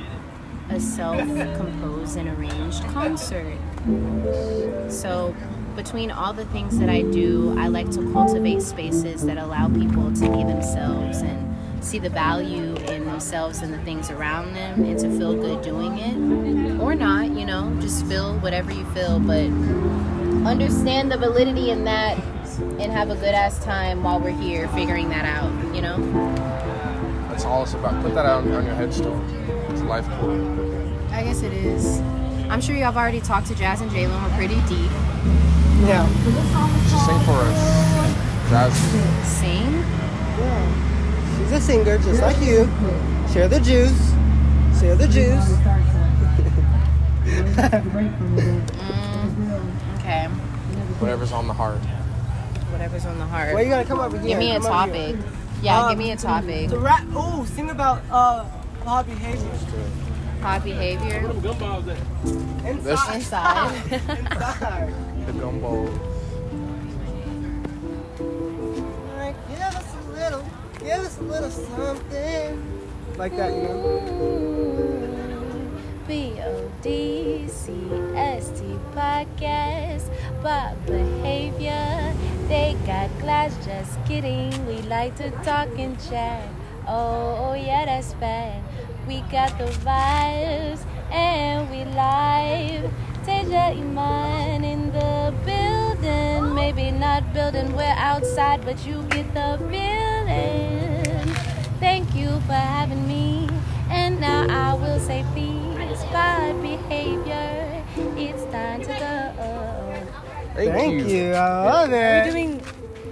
[SPEAKER 7] a self composed and arranged concert. So, between all the things that I do, I like to cultivate spaces that allow people to be themselves and see the value in themselves and the things around them and to feel good doing it. Or not, you know, just feel whatever you feel, but understand the validity in that and have a good ass time while we're here figuring that out, you know?
[SPEAKER 1] That's all it's about. Put that on your headstone. It's life quote.
[SPEAKER 7] I guess it is. I'm sure y'all have already talked to Jazz and Jalen. We're pretty deep.
[SPEAKER 2] Yeah.
[SPEAKER 1] Just sing for us. Jazz.
[SPEAKER 7] Sing?
[SPEAKER 2] yeah. She's a singer just like you. Share the juice. Share the juice.
[SPEAKER 7] Mm, okay.
[SPEAKER 1] Whatever's on the heart.
[SPEAKER 7] Whatever's on the heart.
[SPEAKER 2] Well, you gotta come over here.
[SPEAKER 7] give me a
[SPEAKER 2] Come
[SPEAKER 7] topic. Yeah,
[SPEAKER 2] Um,
[SPEAKER 7] give me a topic.
[SPEAKER 2] The rap. Ooh, sing about uh pod behavior.
[SPEAKER 7] Pod behavior.
[SPEAKER 2] Inside.
[SPEAKER 7] Inside.
[SPEAKER 2] Inside.
[SPEAKER 1] The gumbo.
[SPEAKER 2] Like, give us a little, give us a little something. Like that, you know?
[SPEAKER 7] B O D C S T podcast. Pod behavior. They got glass, just kidding. We like to talk and chat. Oh, oh yeah, that's bad. We got the vibes and we live. Teja Iman in the building. Maybe not building, we're outside, but you get the feeling. Thank you for having me. And now I will say peace, bad behavior. It's time to go.
[SPEAKER 1] Thank,
[SPEAKER 2] Thank you. I love
[SPEAKER 7] Are we
[SPEAKER 2] it.
[SPEAKER 7] doing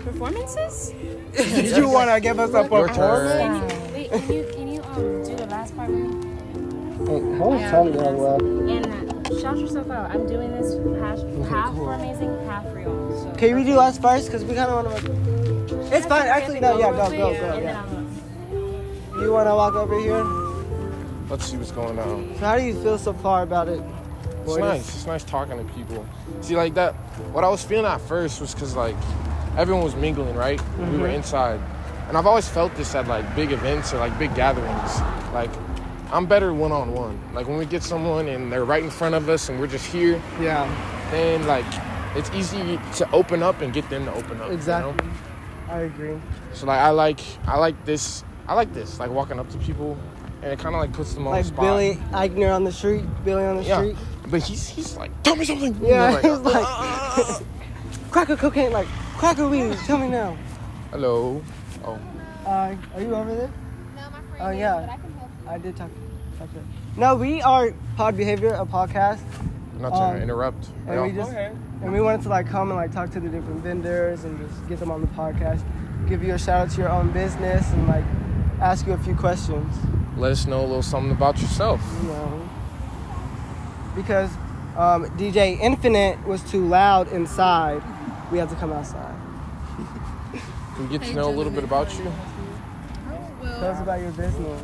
[SPEAKER 7] performances?
[SPEAKER 2] Did you want to give us a
[SPEAKER 1] Your turn.
[SPEAKER 2] performance?
[SPEAKER 7] Wait, can you me?
[SPEAKER 2] Hey, hold tell me how well.
[SPEAKER 4] And uh, shout yourself out. I'm doing this half, half
[SPEAKER 2] cool.
[SPEAKER 4] for amazing, half for y'all. So
[SPEAKER 2] Can we do us first? Because we kind of want to. It's fine. Actually, no. Yeah, go, go, go.
[SPEAKER 4] And then
[SPEAKER 2] Yeah. You want to walk over here?
[SPEAKER 1] Let's see what's going on.
[SPEAKER 2] So how do you feel so far about it?
[SPEAKER 1] It's
[SPEAKER 2] Boy,
[SPEAKER 1] nice. It's nice talking to people. See, like that. What I was feeling at first was because like everyone was mingling, right? We were
[SPEAKER 2] Mhm.
[SPEAKER 1] inside, and I've always felt this at like big events or like big gatherings. Like I'm better one on one. Like when we get someone and they're right in front of us and we're just here,
[SPEAKER 2] Yeah,
[SPEAKER 1] then like it's easy to open up and get them to open up. you know?
[SPEAKER 2] exactly. I agree.
[SPEAKER 1] So like I like I like this. I like this. Like walking up to people, and it kind of like puts them on the
[SPEAKER 2] Like
[SPEAKER 1] spot.
[SPEAKER 2] Billy Eichner on the street. Billy on the
[SPEAKER 1] Yeah.
[SPEAKER 2] street.
[SPEAKER 1] But he's he's like, tell me something.
[SPEAKER 2] Yeah,
[SPEAKER 1] And
[SPEAKER 2] he's
[SPEAKER 1] I'm
[SPEAKER 2] like, cracker cocaine, like, cracker weed, tell me now.
[SPEAKER 1] hello. Oh,
[SPEAKER 2] Uh, are you over there?
[SPEAKER 7] No, my friend
[SPEAKER 2] Oh,
[SPEAKER 7] is,
[SPEAKER 2] yeah.
[SPEAKER 7] But I can help you.
[SPEAKER 2] I did talk, talk to her. No, we are Pod Behavior, a podcast,
[SPEAKER 1] not to
[SPEAKER 2] Um,
[SPEAKER 1] interrupt.
[SPEAKER 2] and we
[SPEAKER 1] Yeah.
[SPEAKER 2] just and we wanted to like come and like talk to the different vendors and just get them on the podcast, give you a shout out to your own business and like ask you a few questions,
[SPEAKER 1] Let us know a little something about yourself.
[SPEAKER 2] you know. Because um, DJ Infinite was too loud inside, we had to come outside.
[SPEAKER 1] Can we get to know a little bit about you?
[SPEAKER 2] Tell us about your business.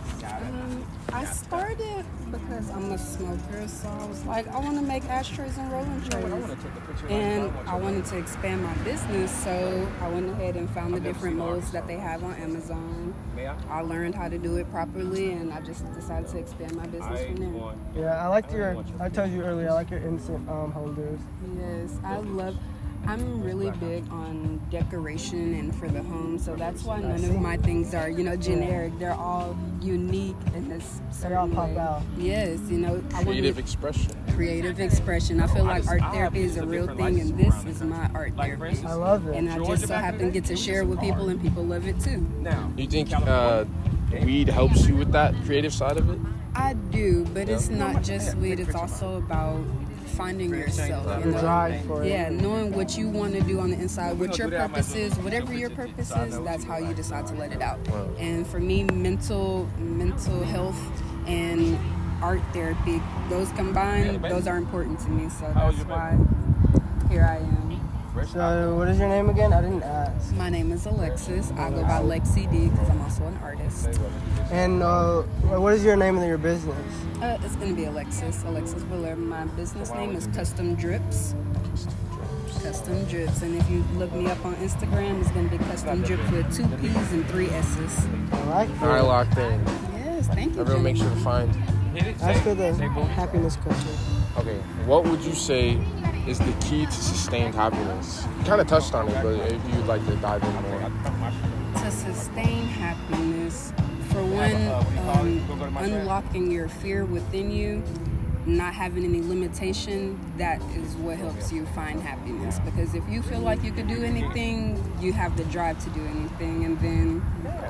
[SPEAKER 14] I started because I'm a smoker, so I was like, I want to make ashtrays and rolling trays. And I wanted to expand my business, so I went ahead and found the different molds that they have on Amazon. I learned how to do it properly, and I just decided to expand my business from there.
[SPEAKER 2] Yeah, I liked your. I told you earlier. I like your instant um, holders.
[SPEAKER 14] Yes, I love. I'm really big on decoration and for the home, so that's why none of my things are, you know, generic. They're all unique in this
[SPEAKER 2] They all pop out.
[SPEAKER 14] Yes, you know, I
[SPEAKER 1] Creative expression.
[SPEAKER 14] creative expression. I feel like art therapy is a real thing, and this is my art therapy.
[SPEAKER 2] I love it.
[SPEAKER 14] And I just so happen to get to share it with people, and people love it too.
[SPEAKER 1] Do you think uh, weed helps you with that creative side of it?
[SPEAKER 14] I do, but it's not just weed. It's also about finding yourself. You
[SPEAKER 2] Your
[SPEAKER 14] know?
[SPEAKER 2] drive for it.
[SPEAKER 14] Yeah, knowing what you want to do on the inside, what your purpose is, whatever your purpose is, that's how you decide to let it out. And for me, mental mental health and art therapy, those combined, those are important to me. So that's why here I am.
[SPEAKER 2] So, what is your name again? I didn't ask.
[SPEAKER 14] My name is Alexis. I go by Lexi D because I'm also an artist.
[SPEAKER 2] And uh, what is your name and your business?
[SPEAKER 14] Uh, it's gonna be Alexis. Alexis Willer. My business name is Custom Drips. Custom Drips. And if you look me up on Instagram, it's gonna be Custom Drips with two P's and three S's.
[SPEAKER 2] I like
[SPEAKER 1] All right,
[SPEAKER 2] it.
[SPEAKER 1] locked in.
[SPEAKER 14] Yes, thank you.
[SPEAKER 1] Everyone, make sure to find.
[SPEAKER 2] Ask her the happiness question.
[SPEAKER 1] Okay, what would you say is the key to sustained happiness? You kind of touched on it, but if you'd like to dive in more.
[SPEAKER 14] to sustain happiness, for one, um, unlocking your fear within you, not having any limitation, that is what helps you find happiness. Because if you feel like you could do anything, you have the drive to do anything, and then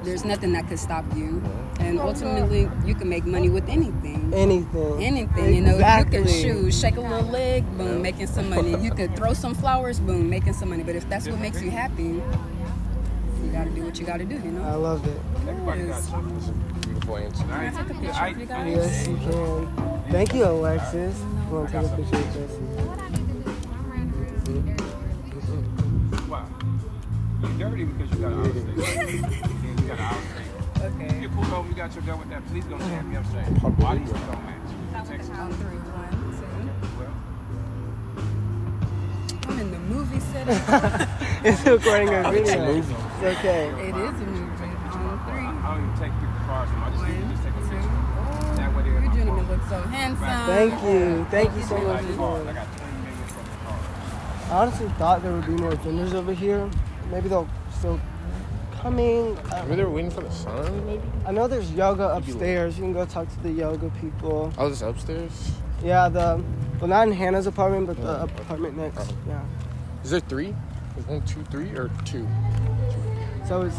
[SPEAKER 14] there's nothing that could stop you. And ultimately, you can make money with anything.
[SPEAKER 2] Anything.
[SPEAKER 14] Anything, you know,
[SPEAKER 2] Exactly.
[SPEAKER 14] you can shoot, shake a little leg, boom, making some money. You could throw some flowers, boom, making some money. But if that's what makes you happy, you gotta do what you gotta do, you know?
[SPEAKER 2] I love it.
[SPEAKER 14] Yes.
[SPEAKER 1] Beautiful.
[SPEAKER 14] Can I take a picture of you guys?
[SPEAKER 2] Yes, you can. Thank you, Alexis. You want to take a picture of this?
[SPEAKER 15] Wow. You're dirty because you got an out state. you got an out state.
[SPEAKER 14] Okay.
[SPEAKER 15] You pulled over, you got your gun with that. Please don't stand me up straight. Why these two don't match? Text
[SPEAKER 14] On three, one, two. I'm in the movie setting.
[SPEAKER 2] it's recording a video.
[SPEAKER 1] It's a movie.
[SPEAKER 2] It's okay.
[SPEAKER 14] it is a movie. On three.
[SPEAKER 15] I don't even take picture cars from. I just need to just take a picture.
[SPEAKER 14] two.
[SPEAKER 15] That way
[SPEAKER 14] You
[SPEAKER 15] they're
[SPEAKER 14] gentlemen look so handsome.
[SPEAKER 2] Thank you. Thank you so much
[SPEAKER 14] so
[SPEAKER 15] I got 20 million from the car.
[SPEAKER 2] I honestly thought there would be more vendors over here. Maybe they'll still coming. I, don't
[SPEAKER 1] Maybe they were waiting for the sun, maybe?
[SPEAKER 2] I know there's yoga upstairs. You can go talk to the yoga people.
[SPEAKER 1] Oh, this upstairs?
[SPEAKER 2] Yeah, the well, not in Hannah's apartment, but the oh, apartment next.
[SPEAKER 1] Oh.
[SPEAKER 2] Yeah.
[SPEAKER 1] Is there three? Is one, two, three, or two?
[SPEAKER 2] So it's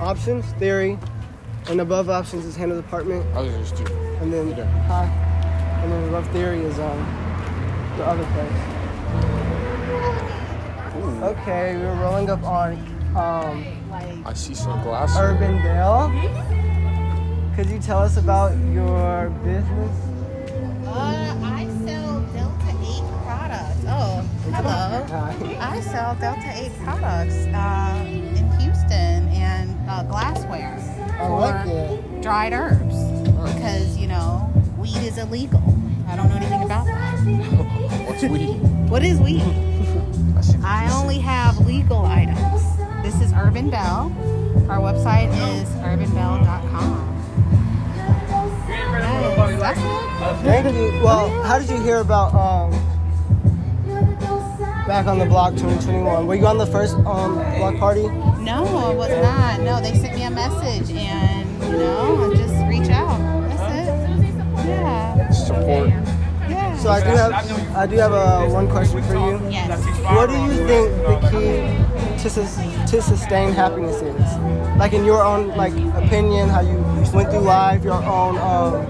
[SPEAKER 2] options, theory, and above options is Hannah's apartment,
[SPEAKER 1] Oh, there's two.
[SPEAKER 2] and then
[SPEAKER 1] Okay.
[SPEAKER 2] hi, and then above theory is um the other place. Okay, we're rolling up on um
[SPEAKER 1] I see some glasses.
[SPEAKER 2] Urban Dale. could you tell us about your business?
[SPEAKER 13] Uh, I sell Delta 8 products. Oh, hello. I sell Delta 8 products uh, in Houston and uh, glassware
[SPEAKER 2] I
[SPEAKER 13] for
[SPEAKER 2] like
[SPEAKER 13] dried herbs because, you know, weed is illegal. I don't know anything about that.
[SPEAKER 1] What's weed?
[SPEAKER 13] What is weed?
[SPEAKER 1] I
[SPEAKER 13] only have legal items. This is Urban Bell. Our website is urbanbell.com. Yes, that's it.
[SPEAKER 2] Thank you. Well, how did you hear about um, Back on the Block 2021? Were you on the first um, block party?
[SPEAKER 13] No, I was not. No, they sent me a message and, you know, just reach out. That's it. Yeah.
[SPEAKER 1] Support.
[SPEAKER 13] Yeah.
[SPEAKER 2] So I do have I do have a one question for you.
[SPEAKER 13] Yes.
[SPEAKER 2] What do you think the key to sus- to sustain happiness is? Like in your own like opinion, how you went through life, your own um,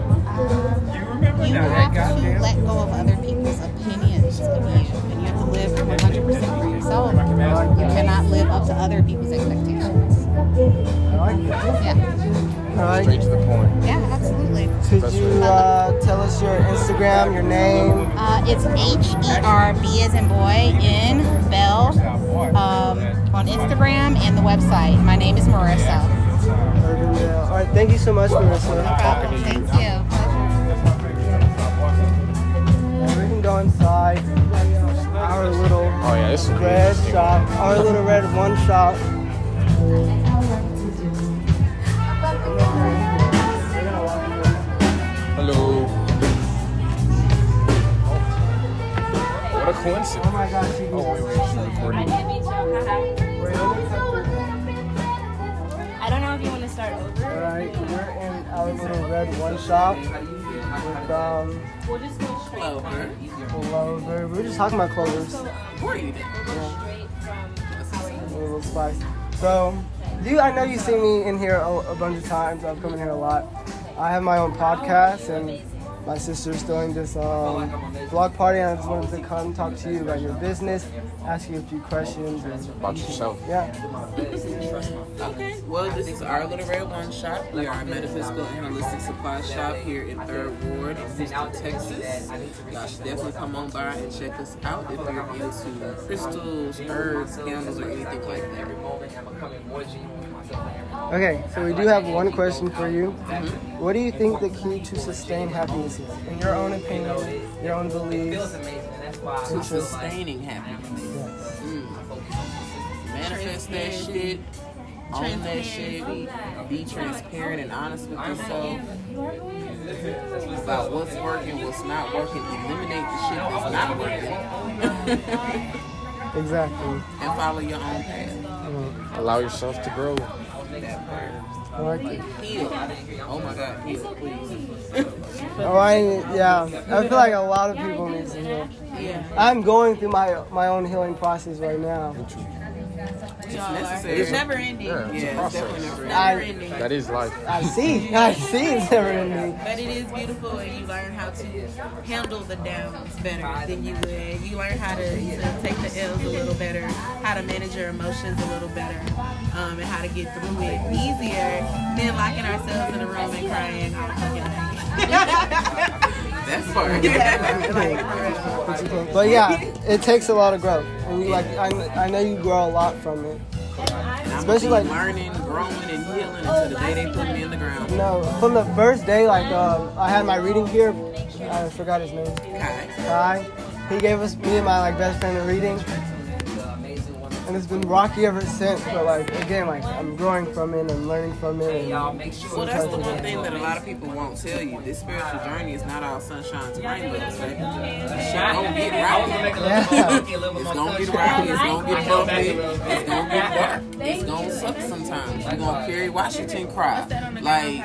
[SPEAKER 13] You have to let go of other live 100% for yourself. You cannot live up to other people's expectations. I like it. Yeah.
[SPEAKER 2] all right.
[SPEAKER 1] Straight to the point.
[SPEAKER 13] Yeah, absolutely.
[SPEAKER 2] Could you uh, tell us your Instagram, your name?
[SPEAKER 13] Uh, it's H E R B as in boy in Bell um, on Instagram and the website. My name is Marissa.
[SPEAKER 2] All right. Thank you so much, Marissa. No problem.
[SPEAKER 13] Thank you.
[SPEAKER 2] And we can go inside our little
[SPEAKER 1] Oh yeah, this is
[SPEAKER 2] red shop, our little red one shop.
[SPEAKER 1] Hello. What a coincidence.
[SPEAKER 2] Oh my gosh, you
[SPEAKER 1] Oh, wait, wait, she's recording.
[SPEAKER 4] I don't know if you want to start over.
[SPEAKER 2] Alright, we're in our little red one shop with um
[SPEAKER 4] We'll just go straight
[SPEAKER 16] Clover.
[SPEAKER 2] Clover. We were just talking about clovers.
[SPEAKER 16] Uh, Where you
[SPEAKER 4] straight from
[SPEAKER 2] A little spice. So, you, I know you've seen me in here a, a bunch of times. I've come in here a lot. I have my own podcast, and my sister's throwing this um, blog party, and I just wanted to come talk to you about your business, ask you a few questions. And,
[SPEAKER 1] About yourself.
[SPEAKER 2] yeah.
[SPEAKER 16] Okay. Well, this is our little red one shop. We are a metaphysical and holistic supply shop here in Third Ward, Houston, Texas. Y'all should definitely come on by and check us out if you're into crystals, herbs, candles, or anything like that.
[SPEAKER 2] Okay, so we do have one question for you. What do you think the key to sustain happiness is? In your own opinion, your own beliefs.
[SPEAKER 16] To sustaining happiness. Mm. Manifest that shit. Own that shit. Be transparent and honest with yourself about what's working, what's not working. Eliminate the shit that's not working.
[SPEAKER 2] Exactly.
[SPEAKER 16] and follow your own path.
[SPEAKER 1] Allow yourself to grow.
[SPEAKER 16] Oh my God, heal, please.
[SPEAKER 2] Oh, I yeah. I feel like a lot of people need to heal. I'm going through my my own healing process right now.
[SPEAKER 16] It's.
[SPEAKER 5] It's never ending.
[SPEAKER 1] Yeah, it's
[SPEAKER 16] Yeah,
[SPEAKER 1] process.
[SPEAKER 16] definitely never
[SPEAKER 5] Never
[SPEAKER 2] I-
[SPEAKER 1] That is life.
[SPEAKER 2] I see. I see it's never ending.
[SPEAKER 5] But it is beautiful, and you learn how to handle the downs better than you would. You learn how to, to take the L's a little better, how to manage your emotions a little better, um, and how to get through it easier than locking ourselves in a room and crying all fucking night.
[SPEAKER 16] That part.
[SPEAKER 2] But yeah, it takes a lot of growth, and you like I, I know you grow a lot from it. Especially like
[SPEAKER 16] learning, growing, and healing until the day they put me in the ground.
[SPEAKER 2] No, from the first day like um, I had my reading here. I forgot his name.
[SPEAKER 16] Kai.
[SPEAKER 2] Kai. He gave us me and my like best friend a reading. And it's been rocky ever since, but like again, like I'm growing from it and learning from it. And
[SPEAKER 16] Well, that's the one thing that a lot of people won't tell you. This spiritual journey is not all sunshine and rainbows, baby. Shit gonna get rocky.
[SPEAKER 2] Yeah.
[SPEAKER 16] It's gonna get rocky. It's gonna get bumpy. It's gonna get dark. It's gonna suck sometimes. You're gonna carry Washington cry. Like,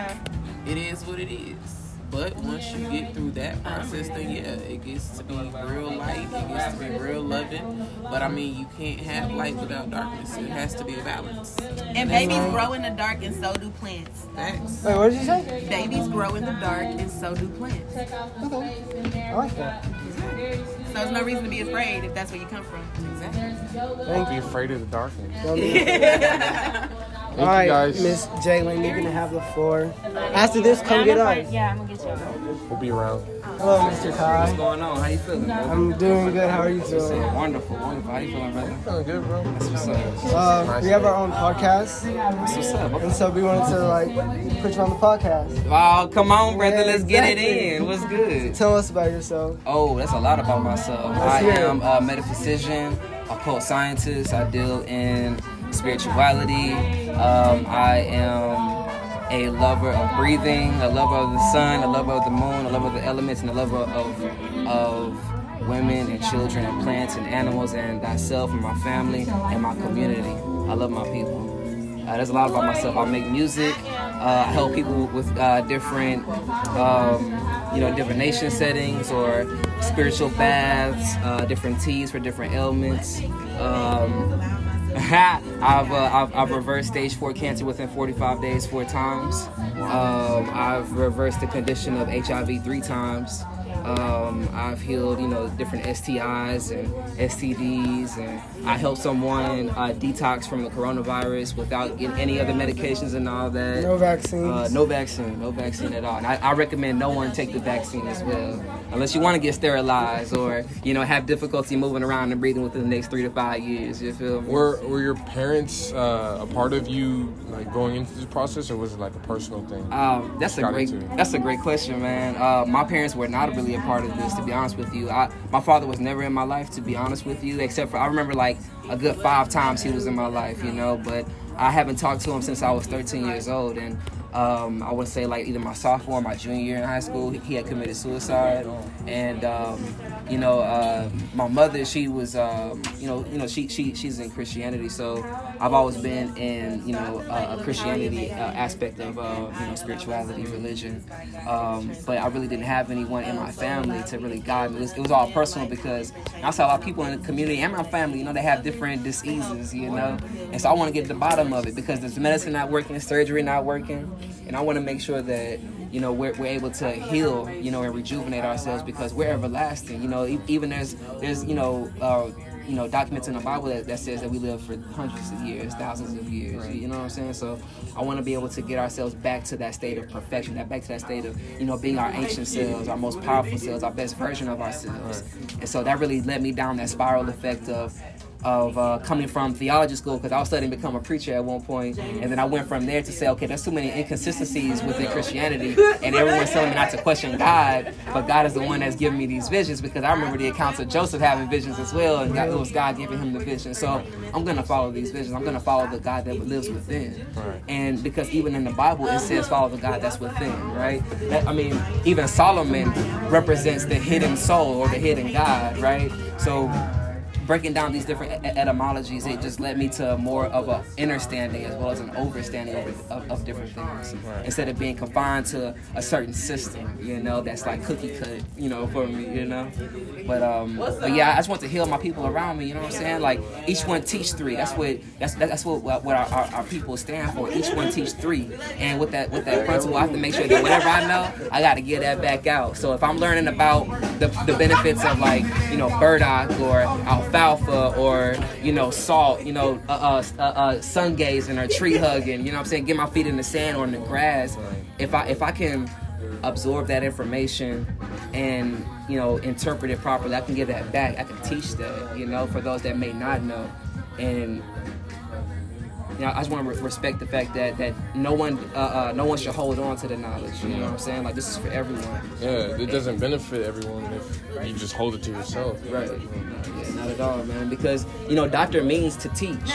[SPEAKER 16] it is what it is. But once you get through that process, then yeah, it gets to be real light. It gets to be real loving. But I mean, you can't have light without darkness. It has to be a balance.
[SPEAKER 5] And babies grow in the dark, and so do plants.
[SPEAKER 16] Thanks.
[SPEAKER 2] Wait, what did you say?
[SPEAKER 5] Babies grow in the dark, and so do plants. Okay.
[SPEAKER 2] I like that.
[SPEAKER 5] So there's no reason to be afraid if that's where you come from.
[SPEAKER 16] Exactly.
[SPEAKER 1] Don't be afraid of the darkness.
[SPEAKER 2] Don't be- All right,
[SPEAKER 1] guys.
[SPEAKER 2] Miss Jalen, you're gonna have the floor. After this, come get us.
[SPEAKER 4] Yeah, I'm gonna get you.
[SPEAKER 1] We'll be around.
[SPEAKER 2] Hello, Mr. Kai.
[SPEAKER 17] What's going on? How you feeling, bro?
[SPEAKER 2] I'm doing good. How are you feeling?
[SPEAKER 17] Wonderful, wonderful. How are you feeling, brother?
[SPEAKER 1] I'm feeling good, bro.
[SPEAKER 17] That's what's up.
[SPEAKER 2] Uh, we have our own podcast,
[SPEAKER 17] That's what's up.
[SPEAKER 2] and so we wanted to like put you on the podcast.
[SPEAKER 17] Oh, come on, brother.
[SPEAKER 2] Yeah,
[SPEAKER 17] Let's get it in. What's good?
[SPEAKER 2] Tell us about yourself.
[SPEAKER 17] Oh, that's a lot about myself.
[SPEAKER 2] Let's
[SPEAKER 17] I
[SPEAKER 2] hear it.
[SPEAKER 17] am a metaphysician, a occult scientist. I deal in spirituality. Um, I am a lover of breathing, a lover of the sun, a lover of the moon, a lover of the elements, and a lover of of women and children and plants and animals and thyself and my family and my community. I love my people. Uh, there's a lot about myself. I make music. Uh, I help people with uh, different, um, you know, divination settings or spiritual baths, uh, different teas for different ailments. Um, I've, uh, I've I've reversed stage four cancer within 45 days four times. Um, I've reversed the condition of HIV three times. Um, I've healed, you know, different STIs and STDs, and I helped someone uh, detox from the coronavirus without getting any other medications and all that.
[SPEAKER 2] No vaccine.
[SPEAKER 17] Uh, no vaccine, no vaccine at all. And I, I recommend no one take the vaccine as well, unless you want to get sterilized or you know have difficulty moving around and breathing within the next three to five years. You feel me?
[SPEAKER 1] Were Were your parents uh, a part of you like going into this process, or was it like a personal thing?
[SPEAKER 17] Um, that's a great
[SPEAKER 1] into
[SPEAKER 17] that's a great question, man. Uh, my parents were not really a part of this, to be honest with you. I, my father was never in my life, to be honest with you, except for I remember like a good five times he was in my life, you know. But I haven't talked to him since I was 13 years old, and um, I would say like either my sophomore or my junior year in high school, he had committed suicide, and um, you know, uh, my mother, she was, um, you know, you know, she she she's in Christianity, so I've always been in, you know, uh, a Christianity uh, aspect of, uh, you know, spirituality, religion, um, but I really didn't have anyone in my family to really guide me. It was, it was all personal because I saw a lot of people in the community and my family, you know, they have different diseases, you know, and so I want to get to the bottom of it because there's medicine not working, surgery not working, and I want to make sure that you know we're, we're able to heal you know and rejuvenate ourselves because we're everlasting you know e- even there's there's you know uh, you know documents in the bible that, that says that we live for hundreds of years thousands of years you know what i'm saying? So i want to be able to get ourselves back to that state of perfection that back to that state of you know being our ancient selves our most powerful selves our best version of ourselves. And so that really led me down that spiral effect of of uh, coming from theology school because I was studying to become a preacher at one point, and then I went from there to say, okay, there's too many inconsistencies within Christianity, and everyone's telling me not to question God, but God is the one that's giving me these visions because I remember the accounts of Joseph having visions as well, and God, it was God giving him the vision. So I'm gonna follow these visions. I'm gonna follow the God that lives within, and because even in the Bible it says follow the God that's within, right? That- I mean, even Solomon represents the hidden soul or the hidden God, right? So breaking down these different etymologies, it just led me to more of a understanding as well as an overstanding of, of, of different things. Instead of being confined to a certain system, you know, that's like cookie cut, you know, for me, you know. But um, but yeah, I just want to heal my people around me. You know what I'm saying? Like each one teach three. That's what that's that's what what our, our, our people stand for. Each one teach three. And with that with that principle, I have to make sure that whatever I know, I got to get that back out. So if I'm learning about the, the benefits of like you know burdock or alfalfa or you know salt, you know uh, uh, uh, uh, sun gazing or tree hugging, you know what I'm saying? Get my feet in the sand or in the grass. If I if I can absorb that information and you know interpret it properly i can give that back i can teach that you know for those that may not know and you know, I just want to re- respect the fact that that no one, uh, uh, no one should hold on to the knowledge. You know what I'm saying? Like this is for everyone.
[SPEAKER 1] Yeah, it doesn't benefit everyone if you just hold it to yourself.
[SPEAKER 17] Right. Yeah, not at all, man. Because you know, doctor means to teach,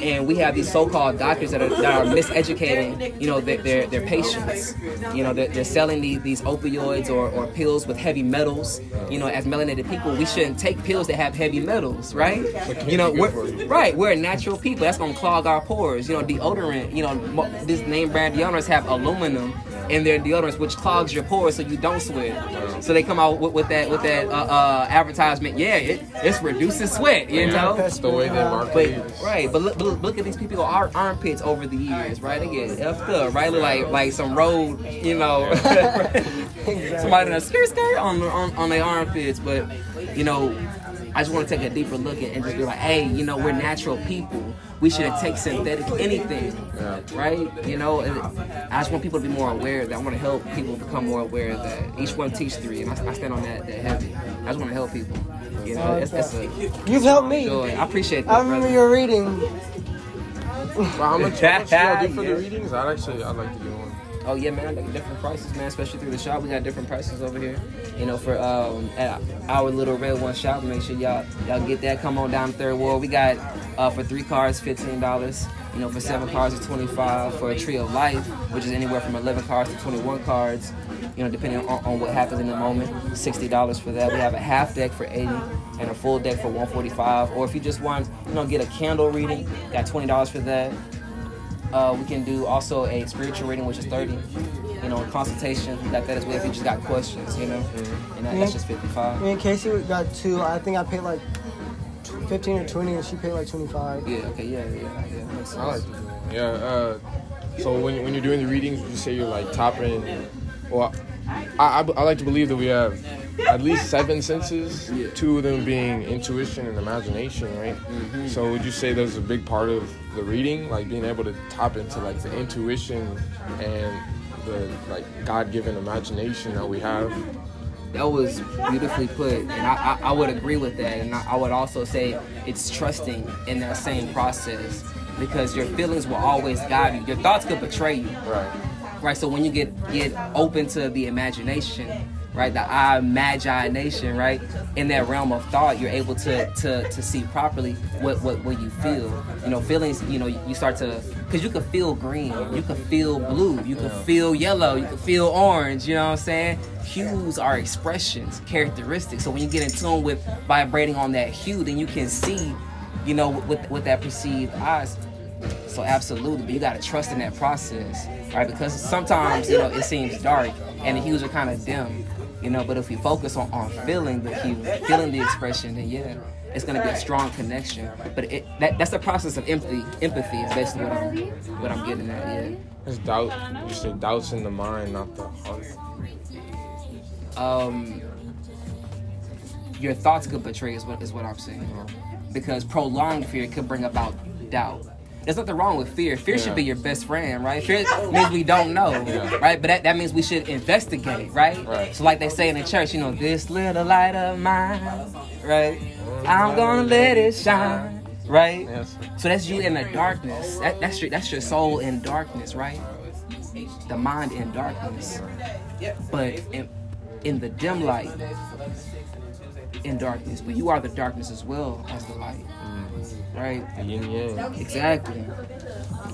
[SPEAKER 17] and we have these so-called doctors that are that are miseducating, you know, their their, their patients. You know, they're, they're selling these, these opioids or, or pills with heavy metals. You know, as melanated people, we shouldn't take pills that have heavy metals, right? You know, we're, right? We're natural people. That's gonna clog our pores. You know, deodorant. You know, this name brand deodorants have aluminum in their deodorants, which clogs your pores so you don't sweat. So they come out with, with that with that uh, uh, advertisement. Yeah, it it's reducing sweat. You know,
[SPEAKER 1] That's the way they market
[SPEAKER 17] but, right, but look, look, look at these people ar- armpits over the years, right? They get effed up, right? Look like like some road, you know, somebody in a skirt skirt on on, on their armpits. But you know, I just want to take a deeper look at and just be like, hey, you know, we're natural people. We shouldn't take ah. synthetic anything,
[SPEAKER 1] Yeah.
[SPEAKER 17] right? You know, and I just want people to be more aware that I want to help people become more aware that each one teach three, and I, I stand on that, that heavy. I just want to help people. You know, it's, it's a
[SPEAKER 2] You've helped me.
[SPEAKER 17] joy. I appreciate that.
[SPEAKER 2] I remember
[SPEAKER 17] brother.
[SPEAKER 2] your reading.
[SPEAKER 1] Well, how much, how much do y'all do for the readings? I'd actually, I'd like to do one.
[SPEAKER 17] Oh yeah, man, different prices, man. Especially through the shop, we got different prices over here. You know, for um, at our little red one shop, make sure y'all y'all get that. Come on down Third Ward. We got uh, for three cards, fifteen dollars. You know, for seven cards, it's twenty five. For a tree of life, which is anywhere from eleven cards to twenty one cards. You know, depending on, on what happens in the moment, sixty dollars for that. We have a half deck for eighty and a full deck for one forty five. Or if you just want, you know, get a candle reading, got twenty dollars for that. Uh, we can do also a spiritual reading, which is 30. You know, a consultation, we got that as well if you just got questions, you know. And that, that's just 55.
[SPEAKER 2] Me and Casey got two. I think I paid like 15 or 20, and she paid like 25.
[SPEAKER 17] Yeah, okay, yeah, yeah, yeah. Makes sense.
[SPEAKER 1] I like to do that. Yeah. Uh, so when, when you're doing the readings, you say you're like topping? Well, I, I, I like to believe that we have at least seven senses. Two of them being intuition and imagination, right? So would you say there's a big part of the reading, like being able to tap into like the intuition and the like God-given imagination that we have?
[SPEAKER 17] That was beautifully put, and I, I, I would agree with that. And I, I would also say it's trusting in that same process because your feelings will always guide you. Your thoughts could betray you.
[SPEAKER 1] Right.
[SPEAKER 17] Right. So when you get get open to the imagination, right, the I imagination, right, in that realm of thought, you're able to to, to see properly what, what what you feel. You know, feelings. You know, you start to because you can feel green, you can feel blue, you can feel yellow, you can feel orange. You know what I'm saying? Hues are expressions, characteristics. So when you get in tune with vibrating on that hue, then you can see, you know, with with that perceived eyes. So absolutely, but you gotta trust in that process, right? Because sometimes you know it seems dark and the hues are kind of dim, you know. But if we focus on, on feeling the hue, feeling the expression, then yeah, it's gonna be a strong connection. But it that, that's the process of empathy. Empathy is basically what I'm what I'm getting at. Yeah.
[SPEAKER 1] It's doubt. You say doubts in the mind, not the heart.
[SPEAKER 17] um, your thoughts could betray is what is what I'm saying. Because prolonged fear could bring about doubt. There's nothing wrong with fear. Fear
[SPEAKER 1] Yeah.
[SPEAKER 17] should be your best friend, right? Fear means we don't know, right? But that, that means we should investigate, right?
[SPEAKER 1] Right.
[SPEAKER 17] So like they say in the church, you know, this little light of mine, right? I'm gonna let it shine, right?
[SPEAKER 1] Yes.
[SPEAKER 17] So that's you in the darkness. That, that's your that's your soul in darkness, right? The mind in darkness. But in, in the dim light, in darkness, but you are the darkness as well as the light, right?
[SPEAKER 1] Yin yang.
[SPEAKER 17] Exactly.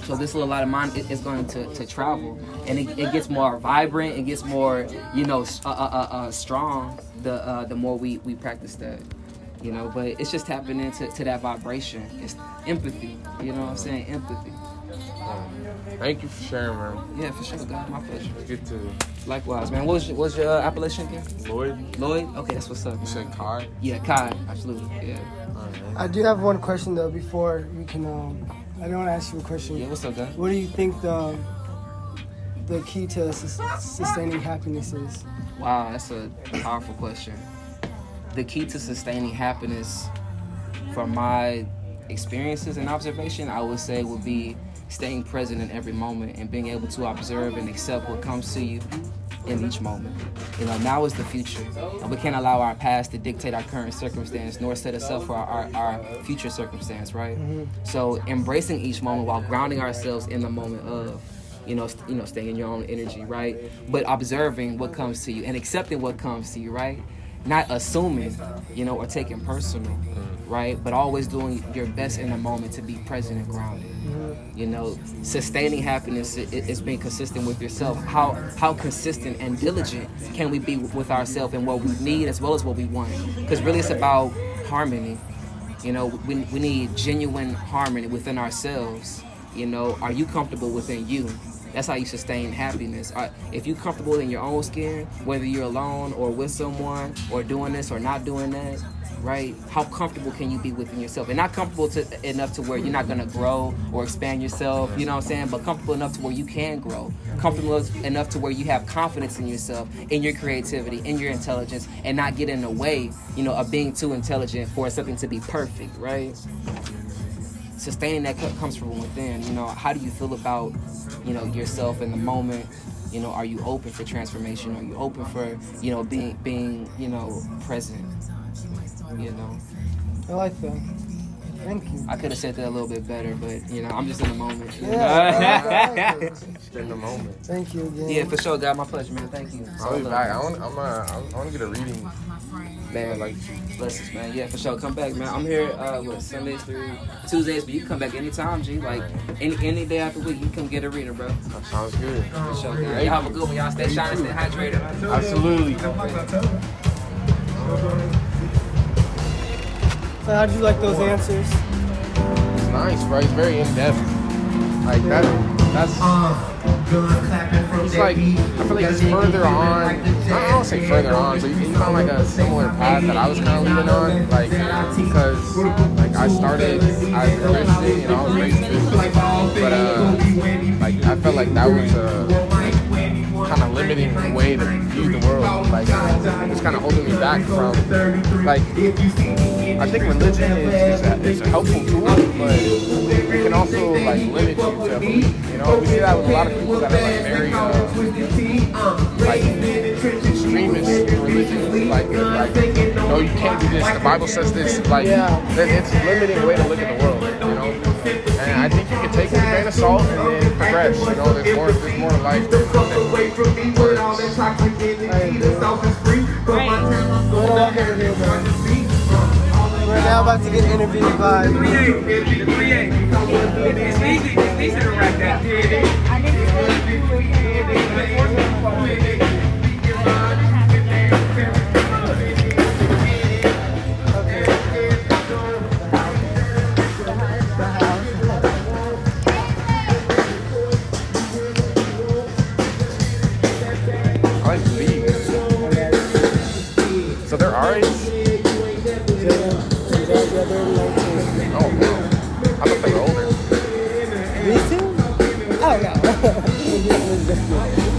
[SPEAKER 17] So this little light of mine is going to, to travel, and it, it gets more vibrant. It gets more, you know, uh, uh, uh, uh, strong. The uh, the more we, we practice that, you know. But it's just tapping into to that vibration. It's empathy. You know what I'm saying? Empathy.
[SPEAKER 1] Thank you for sharing, man.
[SPEAKER 17] Yeah, for sure, God. My pleasure.
[SPEAKER 1] Good to
[SPEAKER 17] Likewise, man. What was your, what was your uh, appellation again?
[SPEAKER 1] Lloyd.
[SPEAKER 17] Lloyd. Okay, that's what's up.
[SPEAKER 1] You said Kai.
[SPEAKER 17] Yeah, Kai. Absolutely. Yeah.
[SPEAKER 2] I do have one question though before we can. Um, I don't want to ask you a question.
[SPEAKER 17] Yeah, what's up, guy?
[SPEAKER 2] What do you think the the key to sus- sustaining happiness is?
[SPEAKER 17] Wow, that's a powerful question. The key to sustaining happiness, from my experiences and observation, I would say would be staying present in every moment and being able to observe and accept what comes to you in each moment. You know, now is the future. And we can't allow our past to dictate our current circumstance nor set us up for our, our, our future circumstance, right? Mm-hmm. So embracing each moment while grounding ourselves in the moment of you know, st- you know, staying in your own energy, right? But observing what comes to you and accepting what comes to you, right? Not assuming, you know, or taking personal, mm. right? But always doing your best in the moment to be present and grounded. You know, sustaining happiness is being consistent with yourself. How how consistent and diligent can we be with ourselves and what we need as well as what we want? Because really, it's about harmony. You know, we, we need genuine harmony within ourselves. You know, are you comfortable within you? That's how you sustain happiness. If you're comfortable in your own skin, whether you're alone or with someone, or doing this or not doing that, right? How comfortable can you be within yourself? And not comfortable to, enough to where you're not gonna grow or expand yourself, you know what I'm saying? But comfortable enough to where you can grow. Comfortable enough to where you have confidence in yourself, in your creativity, in your intelligence, and not get in the way, you know, of being too intelligent for something to be perfect, right? sustaining that comes from within. You know, how do you feel about, you know, yourself in the moment? You know, are you open for transformation? Are you open for, you know, being being, you know, present? You know.
[SPEAKER 2] I like that. Thank you.
[SPEAKER 17] I could have said that a little bit better, but you know, I'm just in the moment. you know?
[SPEAKER 2] Yeah, I like it.
[SPEAKER 1] Just in the moment.
[SPEAKER 2] Thank you again.
[SPEAKER 17] yeah, for sure, God, my pleasure, man. Thank you.
[SPEAKER 1] I'll be back. I want. I'm. Uh, I want to get a reading.
[SPEAKER 17] Man, like blessings, man. Yeah, for sure. Come back, man. I'm here. Uh, what Sundays through Tuesdays, but you can come back anytime, G. Like any any day after week, you can come get a reader, bro.
[SPEAKER 1] That sounds good.
[SPEAKER 17] For sure. God. Y'all have a good one. Y'all stay shining, stay hydrated.
[SPEAKER 1] Absolutely.
[SPEAKER 2] So how did you like those answers?
[SPEAKER 1] It's nice, bro. It's very in depth. Like that. That's. It's like I feel like it's further on. I don't say further on, but he's on like a similar path that I was kind of leading on. Like because like I started as a Christian, you know, I was raised Christian, but uh, like I felt like that was a kind of limiting way to view the world. Like it was kind of holding me back from like I think religion is, is, a, a helpful tool, but it can also like limit you to. You know, we see that with a lot of people that are like very uh, like extremist religion. Like, like no, you can't do this. The Bible says this. Like, it's a limiting way to look at the world. Take a grain of salt and then progress. You know, there's more, there's more to life than, than words.
[SPEAKER 2] We're now about to get interviewed by.
[SPEAKER 1] I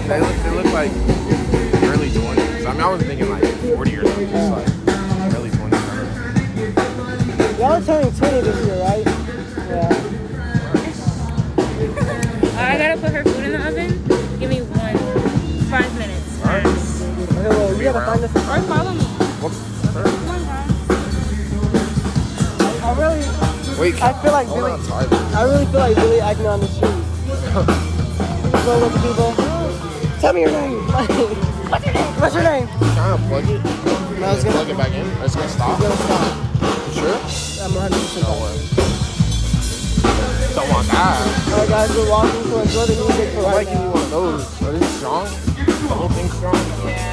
[SPEAKER 1] They look, they look like early 20s. I mean, I was thinking like 40 or something. Just like early 20s.
[SPEAKER 2] Y'all are turning 20 this year, right? Yeah.
[SPEAKER 5] I gotta put her food in the oven. Give me one, five minutes.
[SPEAKER 1] Alright.
[SPEAKER 2] Okay, well, you gotta find us.
[SPEAKER 5] Or follow me.
[SPEAKER 2] I really,
[SPEAKER 1] Wait,
[SPEAKER 2] I feel like
[SPEAKER 1] hold
[SPEAKER 2] Billy. I really feel like Billy acting on the street. Go with people. Tell me your name. What's your name? What's your name?
[SPEAKER 1] Trying to plug it.
[SPEAKER 2] No, it's gonna
[SPEAKER 1] plug it back in. Or it's gonna stop.
[SPEAKER 2] It's gonna stop.
[SPEAKER 1] Sure?
[SPEAKER 2] I'm 100 percent
[SPEAKER 1] No way. Don't want that.
[SPEAKER 2] Alright, guys, we're walking to enjoy the music for
[SPEAKER 1] I'm
[SPEAKER 2] right
[SPEAKER 1] liking you
[SPEAKER 2] now.
[SPEAKER 1] one of those. Are these strong? The whole thing's strong? Yeah.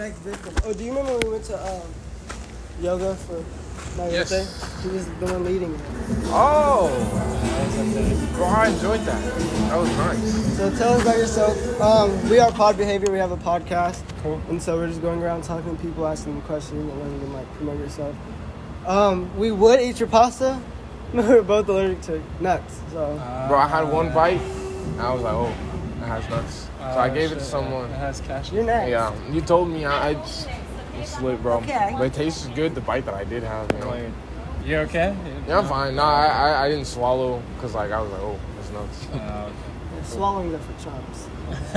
[SPEAKER 1] next victim.
[SPEAKER 2] Oh, do you remember when we went to um, yoga for my
[SPEAKER 1] Yes.
[SPEAKER 2] birthday? He was the one leading it.
[SPEAKER 1] Oh! Bro, I enjoyed that. That was nice.
[SPEAKER 2] So tell us about yourself. Um, we are Pod Behavior. We have a podcast, and so we're just going around talking to people, asking them questions, and letting them like promote yourself. Um, we would eat your pasta. but We're both allergic to nuts, so
[SPEAKER 1] Bro, I had one bite, and I was like, oh, that has nuts. So I gave it to someone.
[SPEAKER 2] It has cash. You're next.
[SPEAKER 1] Yeah, you told me I, I just it's lit, bro.
[SPEAKER 2] Okay.
[SPEAKER 1] But it tastes good. The bite that I did have, you know.
[SPEAKER 18] You okay?
[SPEAKER 1] Yeah, I'm fine. No, I, I, I didn't swallow because like I was like, oh, that's nuts.
[SPEAKER 18] Uh,
[SPEAKER 2] Swallowing them for chumps.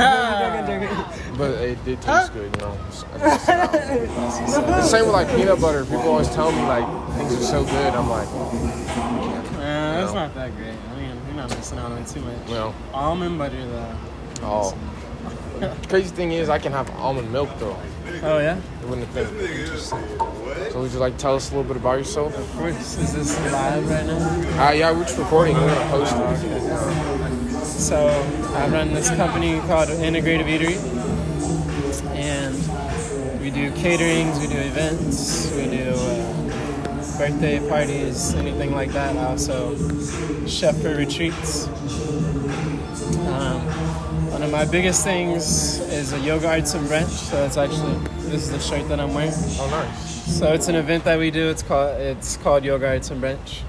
[SPEAKER 1] but it did taste good, you know. The same with like peanut butter. People always tell me like things are so good. I'm like,
[SPEAKER 18] Uh, it's not that great. I mean, you're not missing out on it too much.
[SPEAKER 1] No.
[SPEAKER 18] Almond butter, though.
[SPEAKER 1] oh. Crazy thing is, I can have almond milk though.
[SPEAKER 18] Oh yeah.
[SPEAKER 1] You wouldn't think. So would you like tell us a little bit about yourself?
[SPEAKER 18] Of course. Is this live right now?
[SPEAKER 1] Uh, yeah, we're just recording. We're gonna post it.
[SPEAKER 18] So I run this company called Integrative Eatery, and we do caterings, we do events, we do uh, birthday parties, anything like that. I also chef for retreats. Um, one of my biggest things is a yoga arts and brunch. So it's actually this is the shirt that I'm wearing.
[SPEAKER 1] Oh, nice.
[SPEAKER 18] So it's an event that we do. It's called it's called Yoga Arts and Brunch.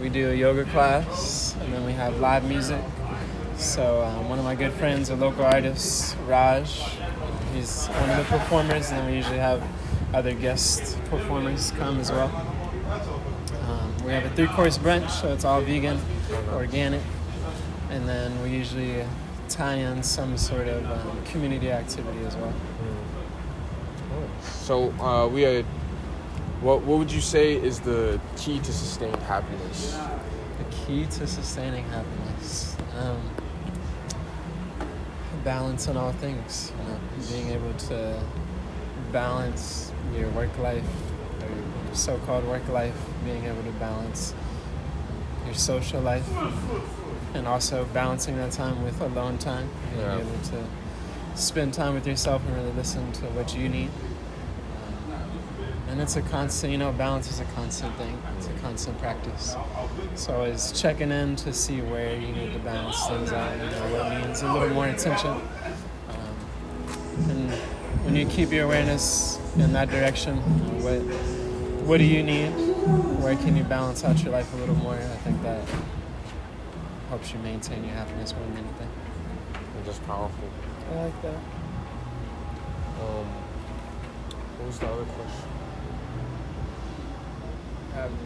[SPEAKER 18] We do a yoga class, and then we have live music. So um, one of my good friends, a local artist, Raj, he's one of the performers, and then we usually have other guest performers come as well. Um, we have a three-course brunch, so it's all vegan, organic, and then we usually tie in some sort of um, community activity as well.
[SPEAKER 1] So uh, we had. What what would you say is the key to sustained happiness?
[SPEAKER 18] The key to sustaining happiness. Um, balance in all things. You know, being able to balance your work life, or your so-called work life, being able to balance your social life, and also balancing that time with alone time. Being
[SPEAKER 1] Yeah.
[SPEAKER 18] able to spend time with yourself and really listen to what you need. And it's a constant, you know, balance is a constant thing. It's a constant practice. So always checking in to see where you need to balance things out, you know, what needs a little more attention. Um, and when you keep your awareness in that direction, what what do you need? Where can you balance out your life a little more? I think that helps you maintain your happiness more than anything.
[SPEAKER 1] Just powerful.
[SPEAKER 2] I like that.
[SPEAKER 1] Um, what was the other question? um,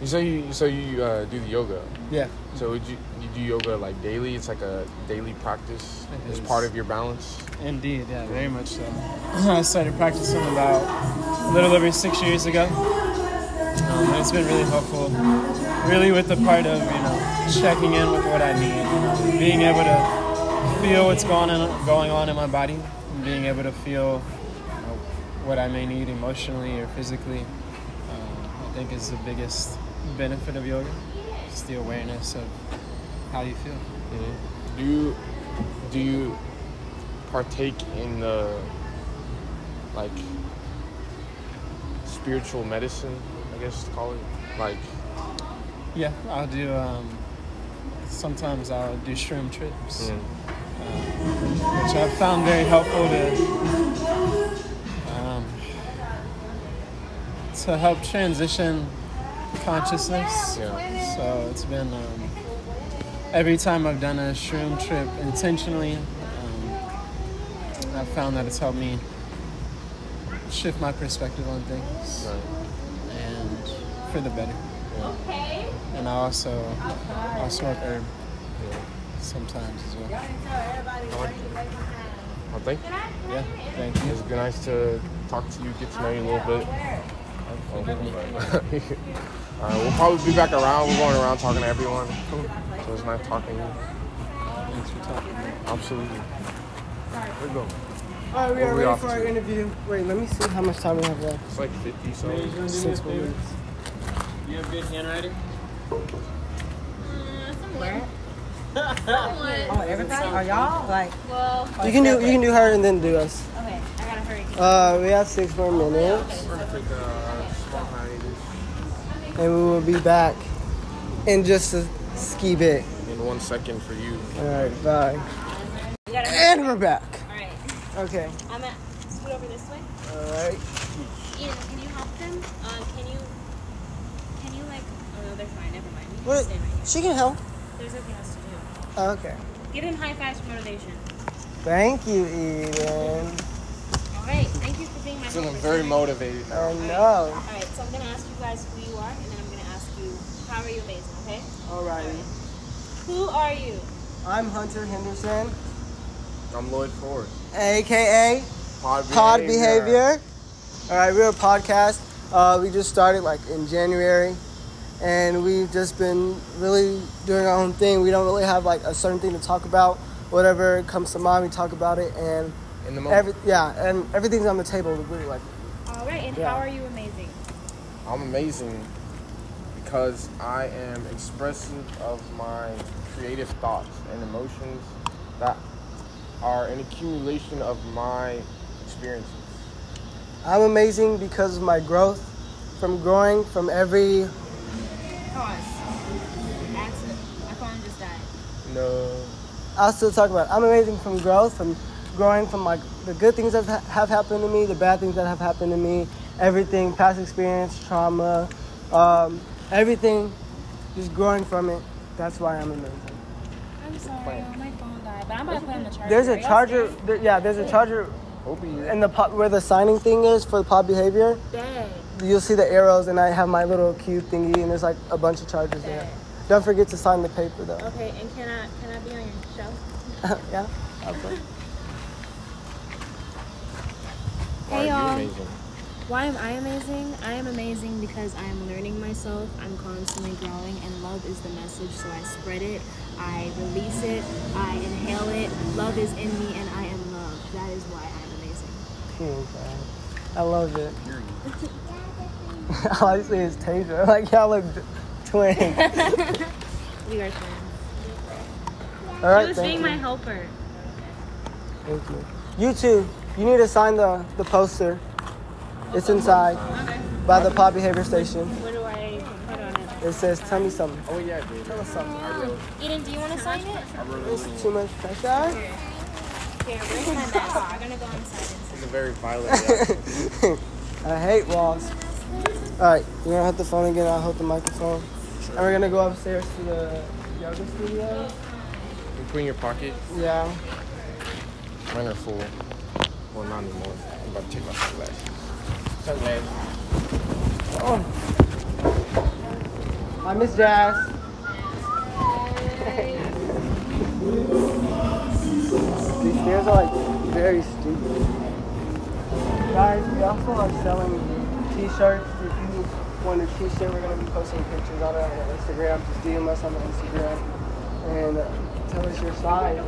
[SPEAKER 1] you say you so you uh, do the yoga.
[SPEAKER 18] Yeah.
[SPEAKER 1] So would you you do yoga like daily? It's like a daily practice.
[SPEAKER 18] It
[SPEAKER 1] It's
[SPEAKER 18] is.
[SPEAKER 1] part of your balance.
[SPEAKER 18] Indeed, yeah, very much so. I started practicing about a little over six years ago. Um, and it's been really helpful, really with the part of, you know, checking in with what I need, you know, being able to feel what's going on, going on in my body, and being able to feel you know, what I may need emotionally or physically, uh, I think is the biggest benefit of yoga. Just the awareness of how you feel.
[SPEAKER 1] Do you do you partake in the like spiritual medicine? I guess to call it like
[SPEAKER 18] Yeah, I'll do. Um, sometimes I'll do shroom trips,
[SPEAKER 1] Mm.
[SPEAKER 18] uh, which I've found very helpful to um, to help transition consciousness.
[SPEAKER 1] Yeah.
[SPEAKER 18] So it's been um, every time I've done a shroom trip intentionally, um, I've found that it's helped me shift my perspective on things, and for the better. And I also I smoke herb sometimes as well.
[SPEAKER 1] Well, thank you.
[SPEAKER 18] Yeah, thank you.
[SPEAKER 1] It's been nice to talk to you, get to know you a little bit.
[SPEAKER 18] Forgive me.
[SPEAKER 1] All right, we'll probably be back around. We're going around talking to everyone. So it's nice talking to you.
[SPEAKER 18] Thanks for talking to me.
[SPEAKER 1] Absolutely. Here we go.
[SPEAKER 2] All right, we
[SPEAKER 1] What
[SPEAKER 2] are
[SPEAKER 1] we
[SPEAKER 2] ready
[SPEAKER 1] off
[SPEAKER 2] for our
[SPEAKER 1] to?
[SPEAKER 2] interview. Wait, let me see how much time we have left.
[SPEAKER 1] It's like 50, so.
[SPEAKER 2] Six minutes.
[SPEAKER 18] You have good handwriting?
[SPEAKER 19] Uh, oh, everybody? Are y'all like?
[SPEAKER 5] Well,
[SPEAKER 2] You can do you can do her and then do us.
[SPEAKER 5] okay, I gotta hurry.
[SPEAKER 2] Uh, we have six more minutes,
[SPEAKER 1] uh,
[SPEAKER 2] and we will be back in just a ski bit.
[SPEAKER 1] in one second for you.
[SPEAKER 2] All right, bye. And we're back.
[SPEAKER 5] All right.
[SPEAKER 2] Okay.
[SPEAKER 5] I'm at scoot over this way.
[SPEAKER 2] All right.
[SPEAKER 5] Ian, can you help them? Um, can you, can you like? Oh no, they're fine. Never mind. You can
[SPEAKER 2] What?
[SPEAKER 5] stay right here.
[SPEAKER 2] She can help.
[SPEAKER 5] There's nothing else to do.
[SPEAKER 2] Okay.
[SPEAKER 5] Give them high fives for motivation.
[SPEAKER 2] Thank you, Eden.
[SPEAKER 4] Right, thank you for being my
[SPEAKER 1] Feeling very
[SPEAKER 4] tonight.
[SPEAKER 1] motivated.
[SPEAKER 2] Oh
[SPEAKER 4] All
[SPEAKER 2] no.
[SPEAKER 4] right, so I'm gonna ask you guys who you are, and then I'm gonna ask you how are you amazing, okay?
[SPEAKER 2] Alrighty.
[SPEAKER 4] Who are you?
[SPEAKER 2] I'm Hunter Henderson,
[SPEAKER 1] I'm Lloyd Ford.
[SPEAKER 2] aka
[SPEAKER 1] Pod
[SPEAKER 2] Pod
[SPEAKER 1] Behavior.
[SPEAKER 2] Behavior. All right, we're a podcast. Uh, we just started like in January, and we've just been really doing our own thing. We don't really have like a certain thing to talk about. Whatever comes to mind, we talk about it, and
[SPEAKER 1] In the moment.
[SPEAKER 2] every yeah, and everything's on the table. We really like.
[SPEAKER 4] All right, and
[SPEAKER 2] Yeah.
[SPEAKER 4] how are you amazing?
[SPEAKER 1] I'm amazing because I am expressive of my creative thoughts and emotions that are an accumulation of my experiences.
[SPEAKER 2] I'm amazing because of my growth, from growing from every.
[SPEAKER 4] Pause. Answer. My phone just died.
[SPEAKER 1] No.
[SPEAKER 2] I'll still talk about. It. I'm amazing from growth, from growing from like the good things that have happened to me, the bad things that have happened to me, everything, past experience, trauma, um, everything, just growing from it. That's why I'm amazing.
[SPEAKER 4] I'm sorry, oh, my phone died, but I'm about to put on the charger.
[SPEAKER 2] There's a
[SPEAKER 4] y'all
[SPEAKER 2] charger. There, yeah, there's a charger. In the pod, where the signing thing is for the pod behavior,
[SPEAKER 4] Dang.
[SPEAKER 2] you'll see the arrows, and I have my little cube thingy, and there's like a bunch of chargers there. Don't forget to sign the paper though.
[SPEAKER 4] Okay, and can I can I be on your show?
[SPEAKER 2] yeah. Okay.
[SPEAKER 1] Why
[SPEAKER 4] Hey, y'all. Why am I amazing? I am amazing because I am learning myself. I'm constantly growing, and love is the message. So I spread it, I release it, I inhale it. Love is in me, and I am love. That is why I'm amazing.
[SPEAKER 2] Period. I love it. All I see is Tasiah. Like y'all look d- twins.
[SPEAKER 4] We are twins.
[SPEAKER 2] All right,
[SPEAKER 4] she was
[SPEAKER 2] thank
[SPEAKER 4] being
[SPEAKER 2] you.
[SPEAKER 4] my helper.
[SPEAKER 2] Thank you. You too. You need to sign the, the poster. It's inside by the Pod Behavior Station.
[SPEAKER 4] What do I put on it?
[SPEAKER 2] It says, "Tell me something."
[SPEAKER 1] Oh yeah, dude.
[SPEAKER 2] Tell us something.
[SPEAKER 4] Um, Eden, do you want to sign it?
[SPEAKER 2] It's too much pressure.
[SPEAKER 4] Here, where's my mask? I'm gonna go inside.
[SPEAKER 1] It's a very violent.
[SPEAKER 2] I hate walls. All right, you're gonna hold the phone again. I'll hold the microphone, and we're gonna go upstairs to the yoga studio.
[SPEAKER 1] You put in your pocket.
[SPEAKER 2] Yeah.
[SPEAKER 1] Mine are full. Well, not anymore. I'm about to take my sunglasses. Sunglasses.
[SPEAKER 2] Oh. I miss Jazz. These stairs are like very stupid. Guys, we also are selling t-shirts. If you want a t-shirt, we're gonna be posting pictures on on Instagram. Just DM us on the Instagram and tell us your size.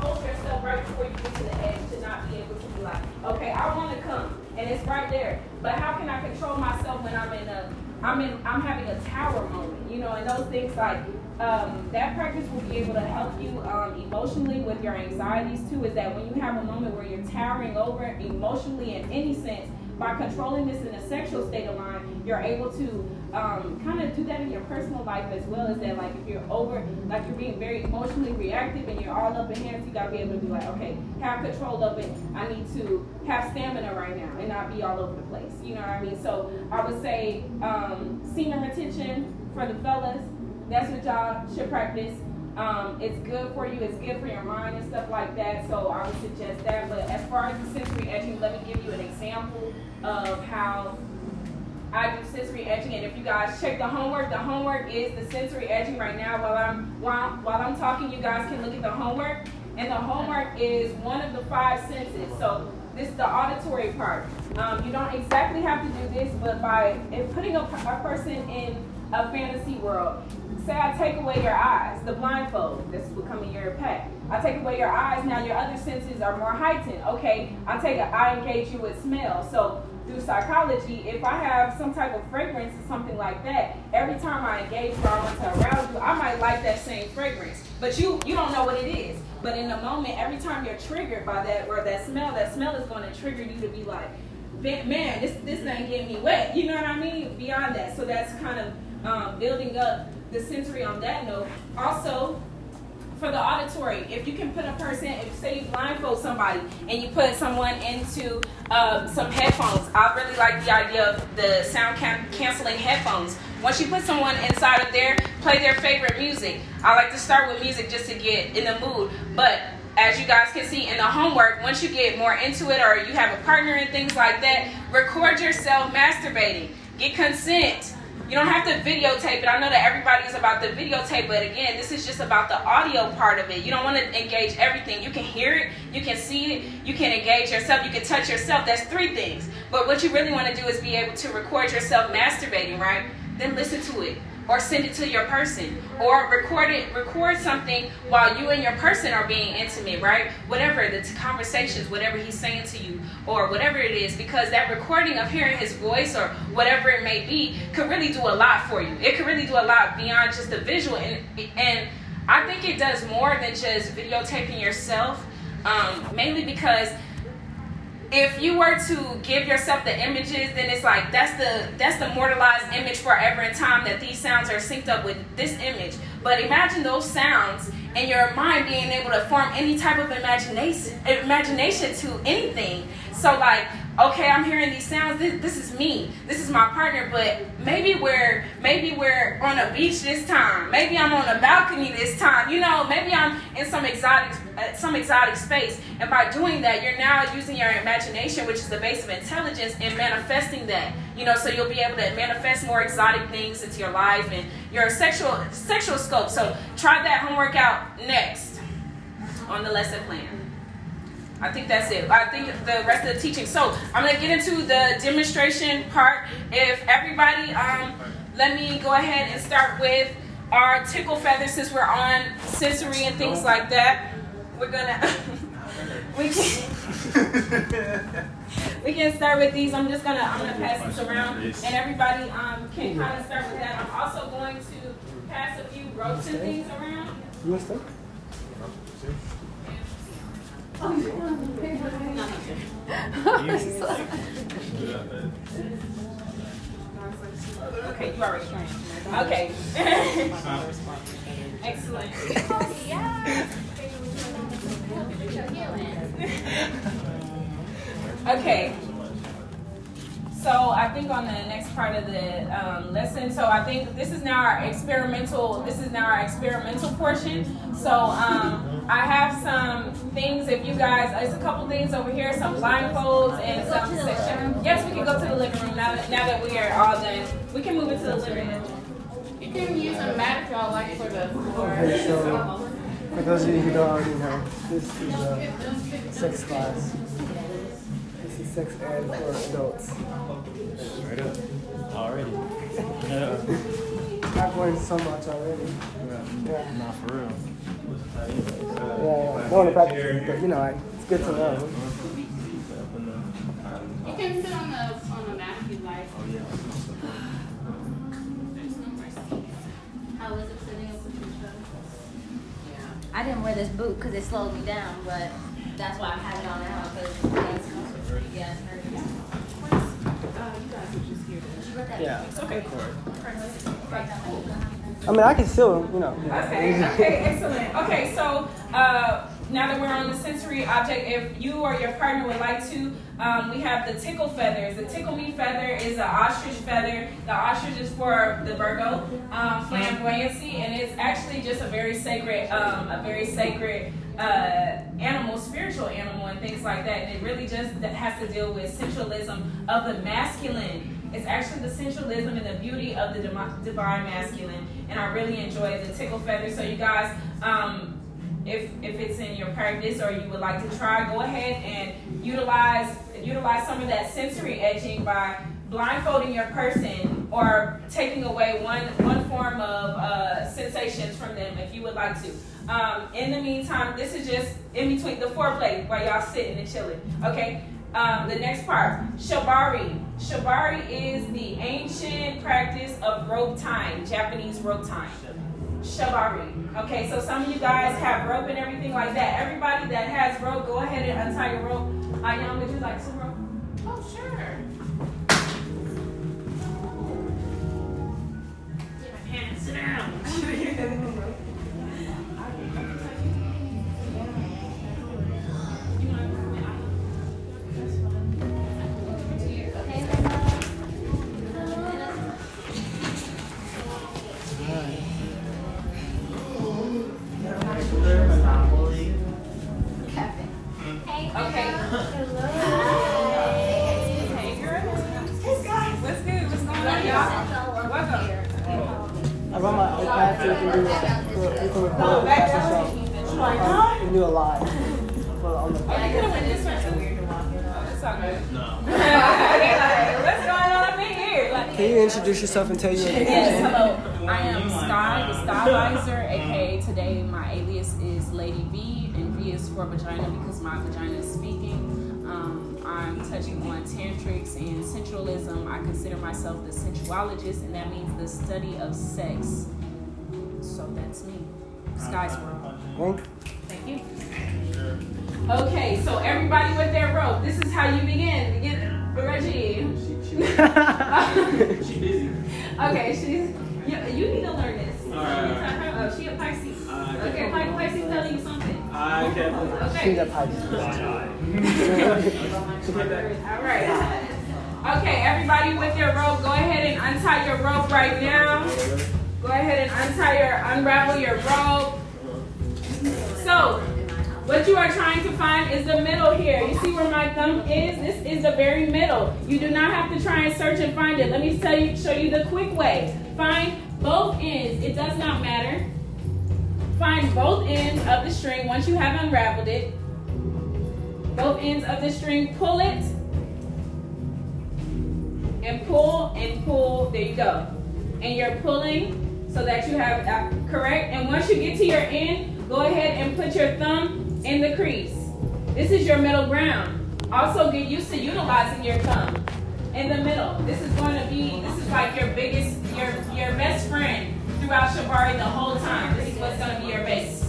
[SPEAKER 20] Hold yourself right before you get to the edge to not be able to be like, okay, I want to come, and it's right there. But how can I control myself when I'm in a, I'm in, I'm having a tower moment, you know, and those things like um, that practice will be able to help you um, emotionally with your anxieties too. Is that when you have a moment where you're towering over emotionally in any sense, by controlling this in a sexual state of mind, you're able to um, kind of do that in your personal life as well. Is that like if you're over, like you're being very emotionally reactive and you're all up in hands, you gotta be able to be like, okay, have control of it. I need to have stamina right now and not be all over the place. You know what I mean? So I would say um, semen retention for the fellas. That's what y'all should practice. Um, it's good for you. It's good for your mind and stuff like that. So I would suggest that. But as far as the sensory edging, let me give you an example of how I do sensory edging. And if you guys check the homework, the homework is the sensory edging right now. While I'm while, while I'm talking, you guys can look at the homework. And the homework is one of the five senses. So this is the auditory part. Um, you don't exactly have to do this, but by putting a, a person in a fantasy world, say I take away your eyes, the blindfold, this is becoming your pet. I take away your eyes, now your other senses are more heightened. Okay, I take a, I engage you with smell. So through psychology, if I have some type of fragrance or something like that, every time I engage or I want to arouse you, I might like that same fragrance. But you you don't know what it is. But in the moment, every time you're triggered by that or that smell, that smell is going to trigger you to be like, man, this this thing getting me wet. You know what I mean? Beyond that, so that's kind of um, building up the sensory on that note. Also, for the auditory, if you can put a person, if say you blindfold somebody and you put someone into uh, some headphones, I really like the idea of the sound can- canceling headphones. Once you put someone inside of there, play their favorite music. I like to start with music just to get in the mood, but as you guys can see in the homework, once you get more into it or you have a partner and things like that, record yourself masturbating. Get consent. You don't have to videotape it. I know that everybody is about the videotape, but again, this is just about the audio part of it. You don't want to engage everything. You can hear it, you can see it, you can engage yourself, you can touch yourself. That's three things. But what you really want to do is be able to record yourself masturbating, right? Then listen to it or send it to your person or record it record something while you and your person are being intimate right? Whatever the conversations whatever he's saying to you or whatever it is because that recording of hearing his voice or whatever it may be could really do a lot for you. It could really do a lot beyond just the visual and and i think it does more than just videotaping yourself um, mainly because if you were to give yourself the images, then it's like that's the that's the mortalized image forever in time that these sounds are synced up with this image. But imagine those sounds and your mind being able to form any type of imagination imagination to anything. So like, okay, I'm hearing these sounds. This, this is me. This is my partner. But maybe we're maybe we're on a beach this time. Maybe I'm on a balcony this time. You know, maybe I'm in some exotic uh, some exotic space. And by doing that, you're now using your imagination, which is the base of intelligence, and manifesting that. You know, so you'll be able to manifest more exotic things into your life and your sexual sexual scope. So try that homework out next on the lesson plan. I think that's it. I think the rest of the teaching. So I'm gonna get into the demonstration part. If everybody, um, let me go ahead and start with our tickle feathers since we're on sensory and things like that. We're gonna we can we can start with these. I'm just gonna I'm gonna pass this around and everybody um, can kind of start with that. I'm also going to pass a few ropes and things around.
[SPEAKER 2] You want to start?
[SPEAKER 20] Okay, you already Okay. Excellent. Yeah. okay. So I think on the next part of the um, lesson, so I think this is now our experimental. This is now our experimental portion. So um, I have some things. If you guys, there's a couple things over here, some blindfolds and some section. Yes, we can go to the living room now. That, now that we are all done, we can move into the living room. You can use a mat if y'all like for the floor.
[SPEAKER 2] Okay, so for those of you who don't already know, this is a sex class. This is sex ed for adults.
[SPEAKER 3] Straight up. Already.
[SPEAKER 2] I've learned so much already. Yeah.
[SPEAKER 3] Not for real.
[SPEAKER 2] Yeah, yeah. Don't want to practice but you know, like, it's good to know.
[SPEAKER 20] You can sit on the on the mat if you like. Oh yeah.
[SPEAKER 6] How was it sitting up with your I didn't wear this boot because it slowed me down, but that's why I have it on now because yeah, it's nervous.
[SPEAKER 2] Yeah.
[SPEAKER 20] Okay.
[SPEAKER 2] I mean, I can still, you know.
[SPEAKER 20] Okay, okay, excellent. Okay, so uh, now that we're on the sensory object, if you or your partner would like to, um, we have the tickle feathers. The tickle me feather is an ostrich feather. The ostrich is for the Virgo um, flamboyancy, and it's actually just a very sacred, um, a very sacred uh, animal, spiritual animal, and things like that. And it really just has to deal with sensualism of the masculine. It's actually the sensualism and the beauty of the divine masculine. And I really enjoy the tickle feather. So you guys, um, if if it's in your practice or you would like to try, go ahead and utilize utilize some of that sensory edging by blindfolding your person or taking away one one form of uh, sensations from them if you would like to. Um, in the meantime, this is just in between the foreplay while y'all sitting and chilling. Okay. Um, the next part, shibari. Shibari is the ancient practice of rope tying, Japanese rope tying. Shibari. Okay, so some of you guys have rope and everything like that. Everybody that has rope, go ahead and untie your rope. Uh, Ayana, would you like some rope? Oh, sure. Get
[SPEAKER 2] my Sit down. yourself and tell you?
[SPEAKER 20] Yes, hello. I am Sky, the Stylizer, aka today my alias is Lady V, and V is for vagina because my vagina is speaking. Um, I'm touching on tantrics and sensualism. I consider myself the sensuologist, and that means the study of sex. So that's me. Sky's world. Thank you. Okay, so everybody with their rope. This is how you begin. Begin, Reggie.
[SPEAKER 3] She busy.
[SPEAKER 20] Okay, she's. You, you need to learn this.
[SPEAKER 3] Alright.
[SPEAKER 20] Oh, she a Pisces.
[SPEAKER 3] Uh, Alright.
[SPEAKER 20] Okay, like Pisces telling you something.
[SPEAKER 3] I can.
[SPEAKER 20] Okay.
[SPEAKER 2] She's a Pisces.
[SPEAKER 20] All right. Okay, everybody with your rope, go ahead and untie your rope right now. Go ahead and untie your, unravel your rope. So, what you are trying to find is the middle here. You see where my thumb is? This is the very middle. You do not have to try and search and find it. Let me tell you, show you the quick way. Find both ends. It does not matter. Find both ends of the string once you have unraveled it. Both ends of the string, pull it. And pull and pull. There you go. And you're pulling so that you have uh, correct. And once you get to your end, go ahead and put your thumb in the crease. This is your middle ground. Also get used to utilizing your thumb in the middle. This is going to be, this is like your biggest, your, your best friend throughout Shibari the whole time. This is what's going to be your base.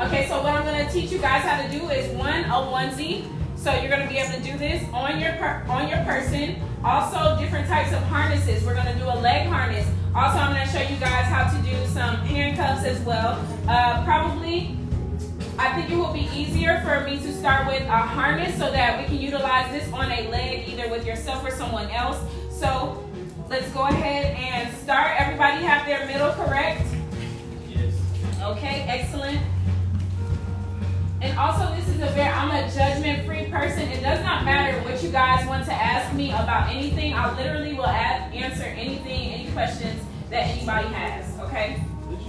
[SPEAKER 20] Okay, so what I'm going to teach you guys how to do is one, a onesie. So you're going to be able to do this on your on your person. Also, different types of harnesses. We're going to do a leg harness. Also, I'm going to show you guys how to do some handcuffs as well. Uh, probably, I think it will be easier for me to start with a harness so that we can utilize this on a leg, either with yourself or someone else. So let's go ahead and start. Everybody have their middle correct?
[SPEAKER 3] Yes.
[SPEAKER 20] Okay, excellent. And also, this is a very, I'm a judgment free person. It does not matter what you guys want to ask me about anything. I literally will ask, answer anything, any questions that anybody has, okay?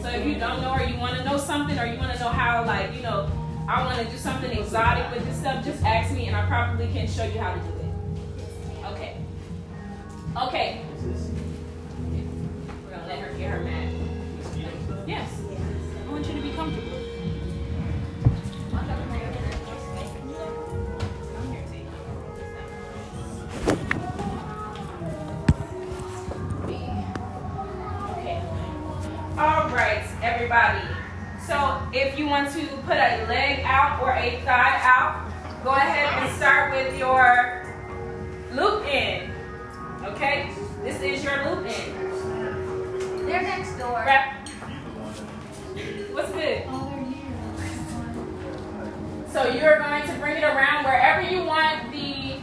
[SPEAKER 20] So if you don't know or you want to know something or you want to know how, like, you know, I want to do something exotic with this stuff, just ask me and I probably can show you how to do it. Okay. Okay. We're going to let her get her mat. Yes. I want you to be comfortable. All right, everybody. So if you want to put a leg out or a thigh out, go ahead and start with your loop in. Okay? This is your loop in.
[SPEAKER 6] They're next door.
[SPEAKER 20] Wrap. What's good? So you're going to bring it around wherever you want the,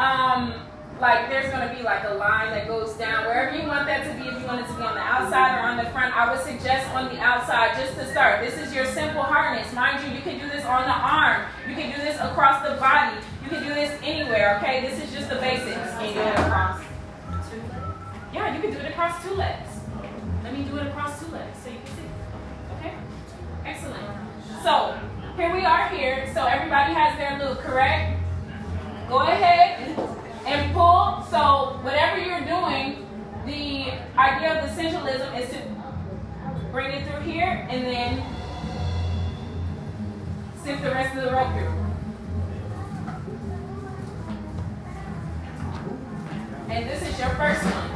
[SPEAKER 20] um, like there's going to be like a line that goes down. Wherever you want that to be, if you want it to be on the outside or on the front, I would suggest on the outside just to start. This is your simple harness. Mind you, you can do this on the arm. You can do this across the body. You can do this anywhere, okay? This is just the basics. Can you do it across? two legs Yeah, you can do it across two legs. Let me do it across two legs so you can see. Okay? Excellent. So, here we are here. So everybody has their loop, correct? Go ahead and pull. So whatever you're doing, the idea of the sensualism is to bring it through here and then sift the rest of the rope through. And this is your first one.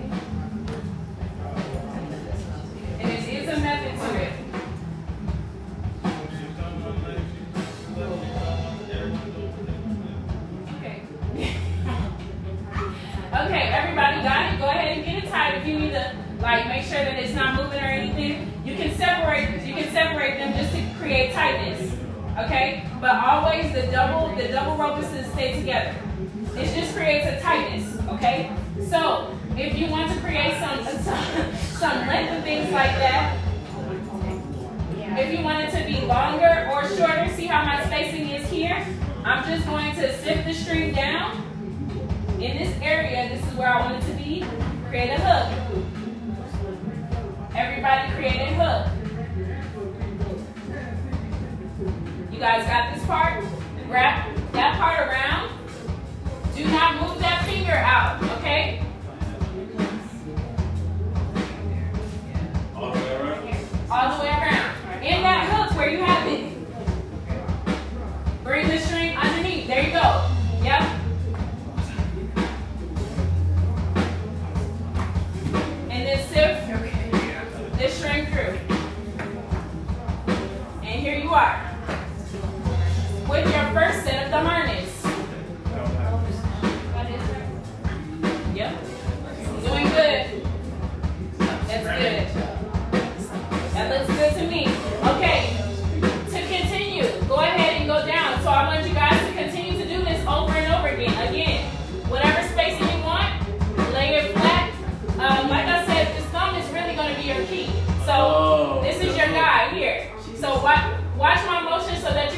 [SPEAKER 20] if you need to like make sure that it's not moving or anything. You can separate you can separate them just to create tightness. Okay? But always the double the double rope is to stay together. It just creates a tightness, okay? So if you want to create some some, some length and things like that, if you want it to be longer or shorter, see how my spacing is here? I'm just going to sift the string down in this area, this is where I want it to be, create a hook. Everybody create a hook. You guys got this part? Wrap that part around. Do not move that finger out, okay?
[SPEAKER 3] All the way around.
[SPEAKER 20] All the way around. In that hook where you have it. Bring the string underneath. There you go. Through. And here you are. With your first set of the harness.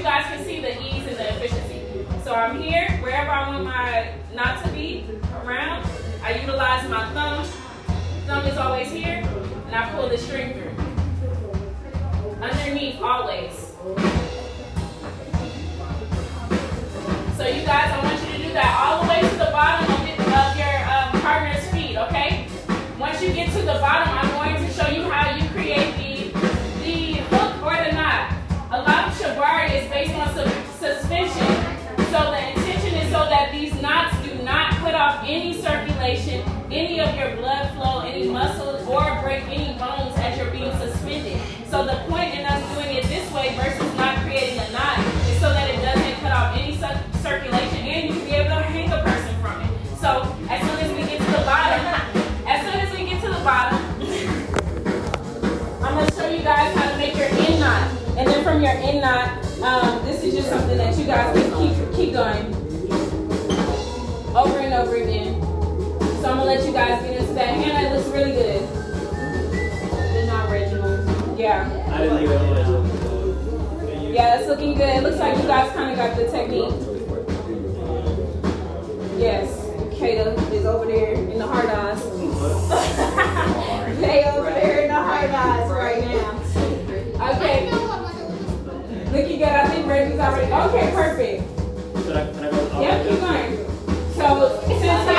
[SPEAKER 20] You guys can see the ease and the efficiency. So I'm here, wherever I want my knot to be around, I utilize my thumb. Thumb is always here, and I pull the string through. Underneath always. So you guys, I want you to do that all the way to the bottom of, your um, partner's feet, okay? Once you get to the bottom, I'm So the intention is so that these knots do not cut off any circulation, any of your blood flow, any muscles, or break any bones as you're being suspended. So the point in us doing it this way versus not creating a knot is so that it doesn't cut off any cir- circulation and you can be able to hang a person from it. So as soon as we get to the bottom, as soon as we get to the bottom, I'm gonna show you guys how to make your end knot. And then from your end knot, um, this is just something that you guys can keep keep going over and over again. So I'm gonna let you guys get into that. Hannah, it looks really good. The not Reginald. Yeah.
[SPEAKER 3] I didn't leave it
[SPEAKER 20] Yeah, it's looking good. It looks like you guys kind of got the technique. Yes. Kata is over there in the hard eyes. they over there in the hard eyes right Looking good. I think Reggie's already. Okay, perfect. can i go Yep, keep going. So since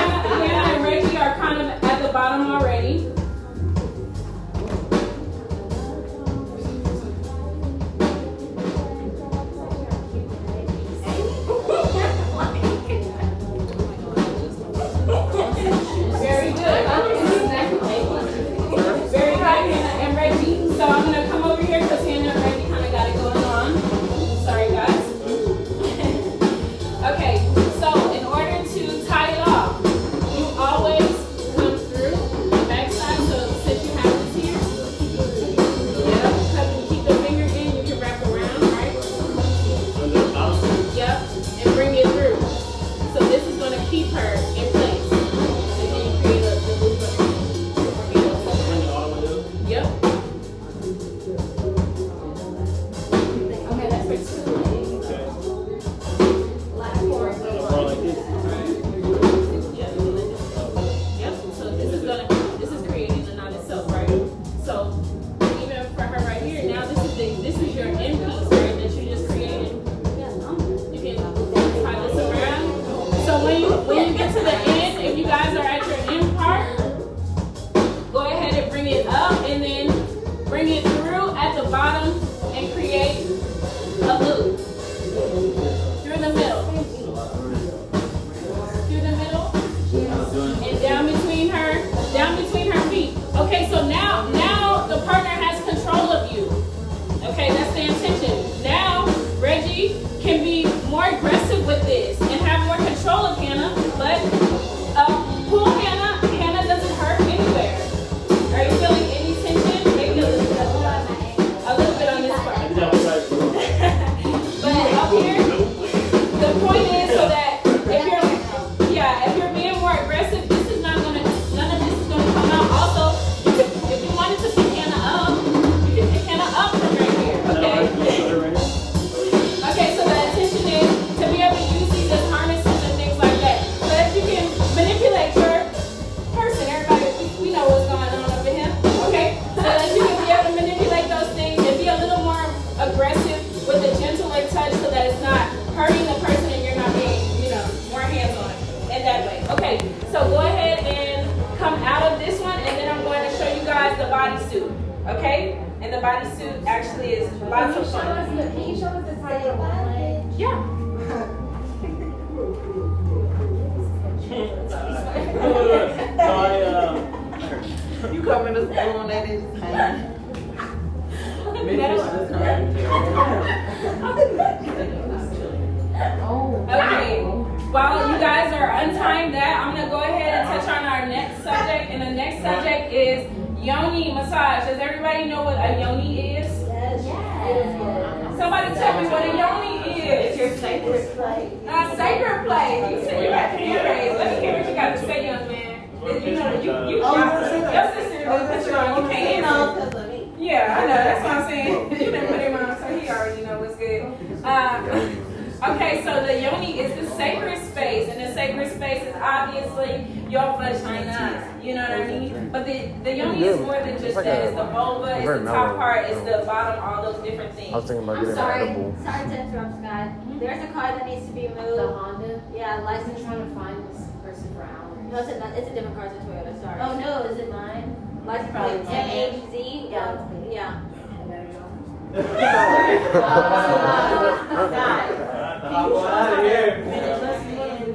[SPEAKER 6] You
[SPEAKER 19] come in the school and they just hang.
[SPEAKER 20] Oh, okay. While you guys are untying that, I'm gonna go ahead and touch on our next subject, and the next subject is yoni massage. Does everybody know what a yoni is? Yes. yes. Somebody tell me what a yoni is.
[SPEAKER 6] Your sacred place.
[SPEAKER 20] A sacred place. You said you got the phrase. Let me hear what you got to say, young man. You know, you, you, your sister gonna put you on. You can't answer. Yeah, I know. That's what I'm saying. You didn't put him on, so he already know what's good. Uh, okay, so the yoni is the sacred space, and the sacred space is obviously your vagina. You know what I mean? But the, the yoni is more than just that. It's the vulva, it's the top part, it's the bottom, all those different things.
[SPEAKER 1] I was thinking about
[SPEAKER 6] I'm
[SPEAKER 1] getting
[SPEAKER 6] sorry.
[SPEAKER 1] edible.
[SPEAKER 6] Sorry to interrupt, Scott. Mm-hmm. There's a car that needs to be moved. The Honda? Yeah, license.
[SPEAKER 4] trying to find this person for hours.
[SPEAKER 6] No, it's a, it's a different car. It's a Toyota. Sorry.
[SPEAKER 4] Oh, no, is it mine?
[SPEAKER 6] License
[SPEAKER 4] Probably
[SPEAKER 6] plate
[SPEAKER 4] mine.
[SPEAKER 6] MHZ.
[SPEAKER 4] Yeah.
[SPEAKER 6] Yeah.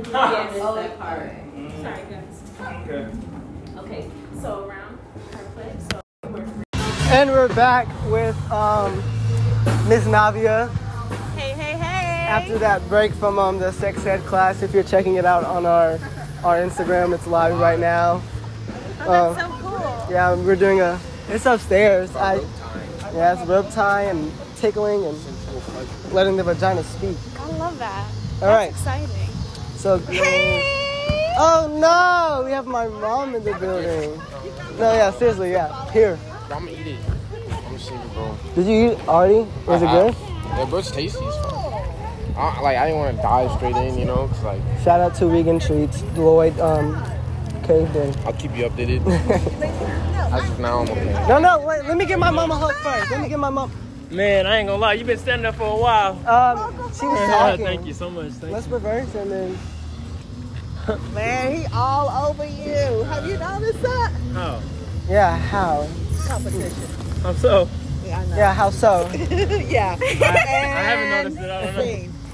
[SPEAKER 20] Yes, oh, that part. Sorry, guys. Okay, so around her foot. So
[SPEAKER 2] And we're back with um, Miss Navia.
[SPEAKER 21] Hey, hey, hey.
[SPEAKER 2] After that break from um, the sex ed class, if you're checking it out on our our Instagram, it's live right now.
[SPEAKER 21] Oh, that's
[SPEAKER 2] Um,
[SPEAKER 21] so cool.
[SPEAKER 2] Yeah, we're doing a. It's upstairs. I. Yeah, it's rope tie and tickling and letting the vagina speak.
[SPEAKER 21] I love that.
[SPEAKER 2] All right.
[SPEAKER 21] Exciting.
[SPEAKER 2] So. Oh no! We have my mom in the building. No, yeah, seriously, yeah. Here.
[SPEAKER 1] I'm gonna eat it. I'm gonna see it, bro.
[SPEAKER 2] Did you eat already? Was it good?
[SPEAKER 1] have. Yeah, bro, it's tasty. It's fun. I, like, I didn't want to dive straight in, you know, cause like
[SPEAKER 2] Shout out to Vegan Treats. Lloyd um, caved in.
[SPEAKER 1] I'll keep you updated. As of now, I'm okay.
[SPEAKER 2] No, no, wait. Let me get my mom a hug first. Let me get my mom.
[SPEAKER 22] Man, I ain't gonna lie, you've been standing there for a while.
[SPEAKER 2] Um, she was talking.
[SPEAKER 22] Thank you so much. Thank
[SPEAKER 2] Let's reverse and then.
[SPEAKER 19] Man, he all over you. Have you noticed that?
[SPEAKER 22] you. How?
[SPEAKER 2] Yeah, how?
[SPEAKER 19] Competition.
[SPEAKER 22] How so?
[SPEAKER 19] Yeah, I know.
[SPEAKER 2] Yeah, how so?
[SPEAKER 19] yeah.
[SPEAKER 22] I haven't noticed it. I don't know.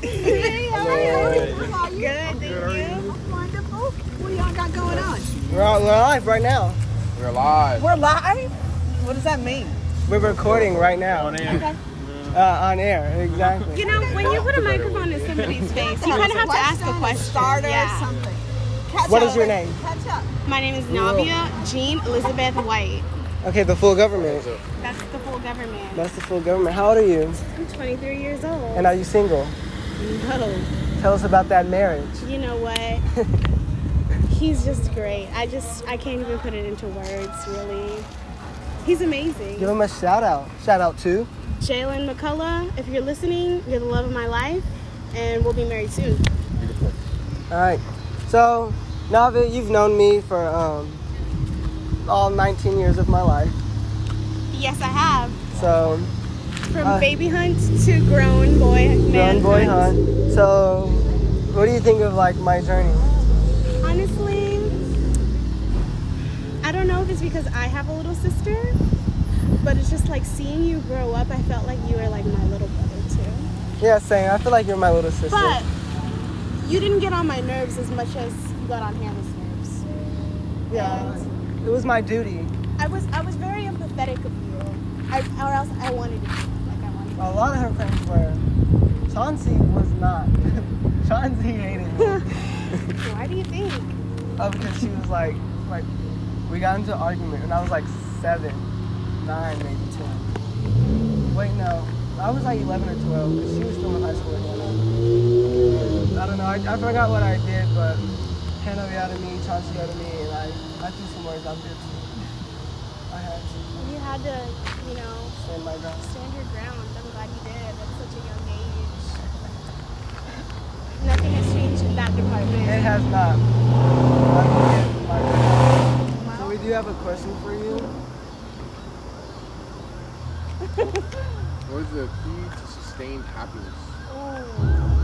[SPEAKER 19] Hey, how are you? How are you? Good, thank you. Wonderful. What y'all got going on?
[SPEAKER 2] We're, on, we're live right now.
[SPEAKER 1] We're live.
[SPEAKER 19] We're live? What does that mean?
[SPEAKER 2] We're recording right now. On
[SPEAKER 19] air.
[SPEAKER 2] Uh, on air, exactly.
[SPEAKER 21] You know, when you put a microphone in somebody's face, you kind of have to ask a question.
[SPEAKER 19] Starter
[SPEAKER 21] yeah.
[SPEAKER 19] something. Catch
[SPEAKER 2] What
[SPEAKER 19] up.
[SPEAKER 2] is your name?
[SPEAKER 19] Catch up.
[SPEAKER 21] My name is Navia Jean Elizabeth White.
[SPEAKER 2] Okay, the full government.
[SPEAKER 21] That's the full government.
[SPEAKER 2] That's the full government. How old are you?
[SPEAKER 21] I'm 23 years old.
[SPEAKER 2] And are you single?
[SPEAKER 21] no.
[SPEAKER 2] Tell us about that marriage.
[SPEAKER 21] You know what? He's just great. I just, I can't even put it into words, really. He's amazing.
[SPEAKER 2] Give him a shout out. Shout out to.
[SPEAKER 21] Jalen McCullough, if you're listening, you're the love of my life, and we'll be married soon.
[SPEAKER 2] All right. So, Navi, you've known me for um, all 19 years of my life.
[SPEAKER 21] Yes, I have.
[SPEAKER 2] So,
[SPEAKER 21] From
[SPEAKER 2] Uh,
[SPEAKER 21] baby hunt to grown boy man.
[SPEAKER 2] grown boy hunt. So, what do you think of like my journey?
[SPEAKER 21] Honestly, I don't know if it's because I have a little sister, but it's just like seeing you grow up. I felt like you were like my little brother too.
[SPEAKER 2] Yeah, same. I feel like you're my little sister.
[SPEAKER 21] But you didn't get on my nerves as much as you got on Hannah's nerves.
[SPEAKER 2] yeah, it was my duty.
[SPEAKER 21] I was I was very empathetic of you, I, or else I wanted to. Be. Like I wanted.
[SPEAKER 2] A lot of her friends were. Chauncey was not. Chauncey hated me.
[SPEAKER 21] Why do you think?
[SPEAKER 2] oh, because she was like, like, we got into an argument, and I was like seven, nine, maybe ten. Wait, no, I was like eleven or twelve, because she was still in high school. I don't know. I, I forgot what I did, but Hannah yelled at me, Chauncey yelled at me, and I, I threw some words out there too. I had to
[SPEAKER 21] You had to, you know,
[SPEAKER 2] stand my ground.
[SPEAKER 21] stand your ground. I'm glad you did at such a young age. Nothing has changed in that department.
[SPEAKER 2] It has not. Nothing is my ground. So we do have a question for you.
[SPEAKER 1] What is the key to sustained happiness?
[SPEAKER 21] Oh,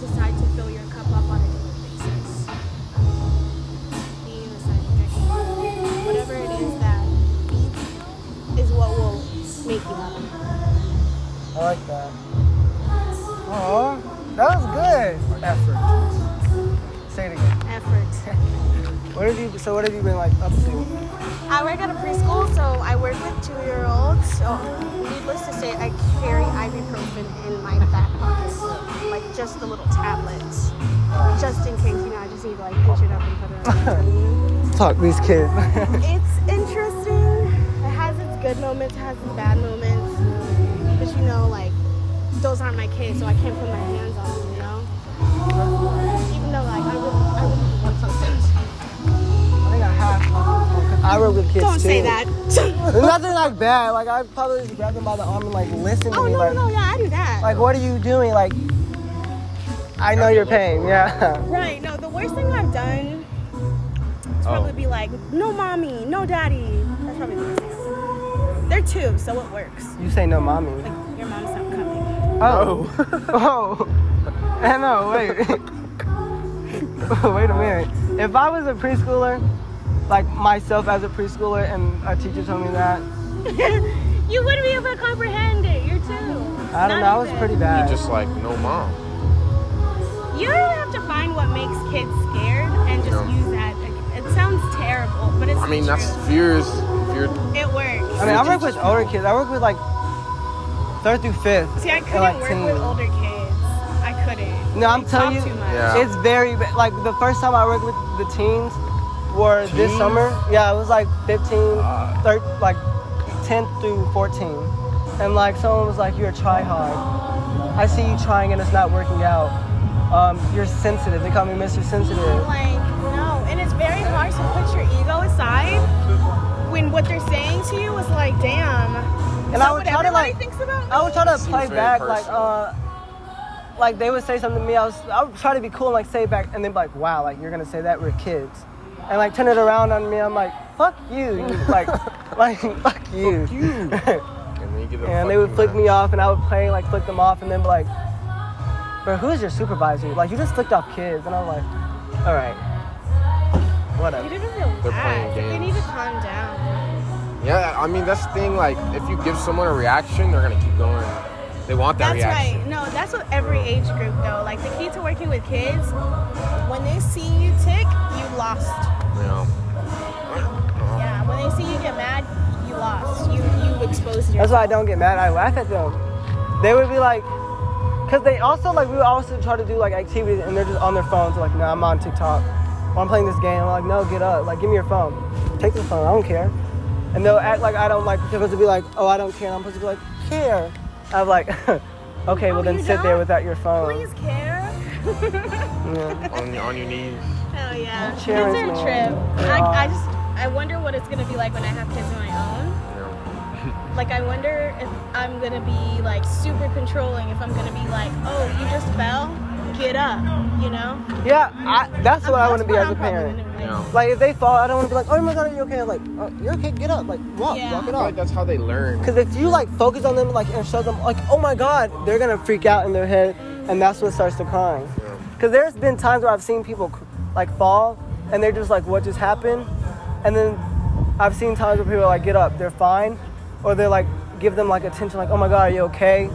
[SPEAKER 21] decide to fill your cup up on a daily basis. Being the side drinking, whatever it is that feeds you is what will make you happy.
[SPEAKER 2] I like that. Oh, that was good. Effort. Say it again.
[SPEAKER 21] Effort.
[SPEAKER 2] What have you? So what have you been like up to?
[SPEAKER 21] I work at a preschool, so I work with two-year-olds. So, needless to say, I carry ibuprofen in my back pocket, like just the little tablets, just in case you know I just need to like pitch it up and put it on.
[SPEAKER 2] Talk these kids.
[SPEAKER 21] it's interesting. It has its good moments, it has its bad moments, but you know, like those aren't my kids, so I can't put my hands on them, you know. Even though like I really, really want something.
[SPEAKER 2] I think I have. I work with kids
[SPEAKER 21] Don't
[SPEAKER 2] too.
[SPEAKER 21] say that.
[SPEAKER 2] There's nothing like bad. Like I probably just grab them by the arm and like listen to
[SPEAKER 21] Oh
[SPEAKER 2] me.
[SPEAKER 21] no,
[SPEAKER 2] like,
[SPEAKER 21] no, yeah, I do that.
[SPEAKER 2] like what are you doing? Like I know your pain. Yeah.
[SPEAKER 21] Right. No, the worst thing I've done is oh. probably be like, no mommy, no daddy. That's probably the worst thing. I've. They're two, so it works.
[SPEAKER 2] You say no, mommy.
[SPEAKER 21] Like your mom's not coming.
[SPEAKER 2] Oh. oh. oh. I know. Wait. wait a minute. If I was a preschooler, like myself as a preschooler, and a teacher told me that,
[SPEAKER 21] you wouldn't be able to comprehend it. You're two.
[SPEAKER 2] I don't know. I was pretty bad.
[SPEAKER 1] You just like no mom.
[SPEAKER 21] You really have to find what makes kids scared and just
[SPEAKER 1] Yeah.
[SPEAKER 21] use that. It sounds terrible, but it's
[SPEAKER 1] I mean,
[SPEAKER 21] the
[SPEAKER 1] that's
[SPEAKER 21] truth.
[SPEAKER 1] fears. Fear.
[SPEAKER 21] It works.
[SPEAKER 2] I mean, I work with older kids. I work with like third through fifth.
[SPEAKER 21] See, I couldn't
[SPEAKER 2] like,
[SPEAKER 21] work
[SPEAKER 2] teen.
[SPEAKER 21] with older kids. I couldn't.
[SPEAKER 2] No, I'm
[SPEAKER 21] They
[SPEAKER 2] telling you,
[SPEAKER 21] too much.
[SPEAKER 1] Yeah.
[SPEAKER 2] it's very like the first time I worked with the teens were this summer. Yeah, it was like 15, thir- like 10 through 14, and like someone was like, "You're a try hard. I see you trying and it's not working out. Um, you're sensitive. They call me Mr. Sensitive."
[SPEAKER 21] Like, no. And it's very hard to put your ego aside when what they're saying to you is like, damn.
[SPEAKER 2] And I would try to like,
[SPEAKER 21] about
[SPEAKER 2] I would try to play
[SPEAKER 1] very
[SPEAKER 2] back like, uh, like they would say something to me. I was, I would try to be cool and like say it back, and then be like, wow, like you're gonna say that we're kids, and like turn it around on me. I'm like, fuck you, you like, like fuck you.
[SPEAKER 1] And you get the
[SPEAKER 2] and they would flick me off, and I would play like flick them off, and then be like, bro, who's your supervisor? Like you just flicked off kids, and I'm like, all right, whatever.
[SPEAKER 21] You didn't relax.
[SPEAKER 1] They're playing
[SPEAKER 21] They need to calm down.
[SPEAKER 1] Yeah, I mean that's the thing. Like, if you give someone a reaction, they're gonna keep going. They want that
[SPEAKER 21] That's
[SPEAKER 1] reaction.
[SPEAKER 21] right. No, that's what every age group though. Like the key to working with kids, when they see you tick, you lost.
[SPEAKER 1] You know.
[SPEAKER 21] Yeah, when they see you get mad, you lost. You you exposed yourself.
[SPEAKER 2] That's why I don't get mad. I laugh at them. They would be like, because they also like we would also try to do like activities and they're just on their phones. like, no, I'm on TikTok. Or I'm playing this game. I'm like, no, get up. Like, give me your phone. Take the phone. I don't care. And they'll act like I don't like. They're supposed to be like, oh, I don't care. And I'm supposed to be like, care. I'm like, okay, well then sit there
[SPEAKER 21] don't?
[SPEAKER 2] without your phone.
[SPEAKER 21] Please care.
[SPEAKER 2] Yeah.
[SPEAKER 1] on, on your knees.
[SPEAKER 21] Hell yeah. Kids are a trip.
[SPEAKER 2] They
[SPEAKER 21] I. I just I wonder what it's gonna be like when I have kids of my own. Like I wonder if I'm gonna be like super controlling. If I'm gonna be like, oh, you just fell, get up. You know?
[SPEAKER 2] Yeah, I, that's what I want to be as a
[SPEAKER 21] I'm probably
[SPEAKER 2] parent.
[SPEAKER 21] gonna.
[SPEAKER 1] Yeah.
[SPEAKER 2] Like if they fall, I don't want to be like, oh my god, are you okay? I'm like, oh, you're okay. Get up. Like walk,
[SPEAKER 21] Yeah.
[SPEAKER 2] walk it off.
[SPEAKER 1] like that's how they learn.
[SPEAKER 2] Because if you like focus on them like and show them like, oh my god, they're gonna freak out in their head, and that's what starts to crying. Because there's been times where I've seen people cr- like fall, and they're just like, what just happened? And then I've seen times where people like, get up, they're fine, or they're like, give them like attention, like, oh my god, are you okay?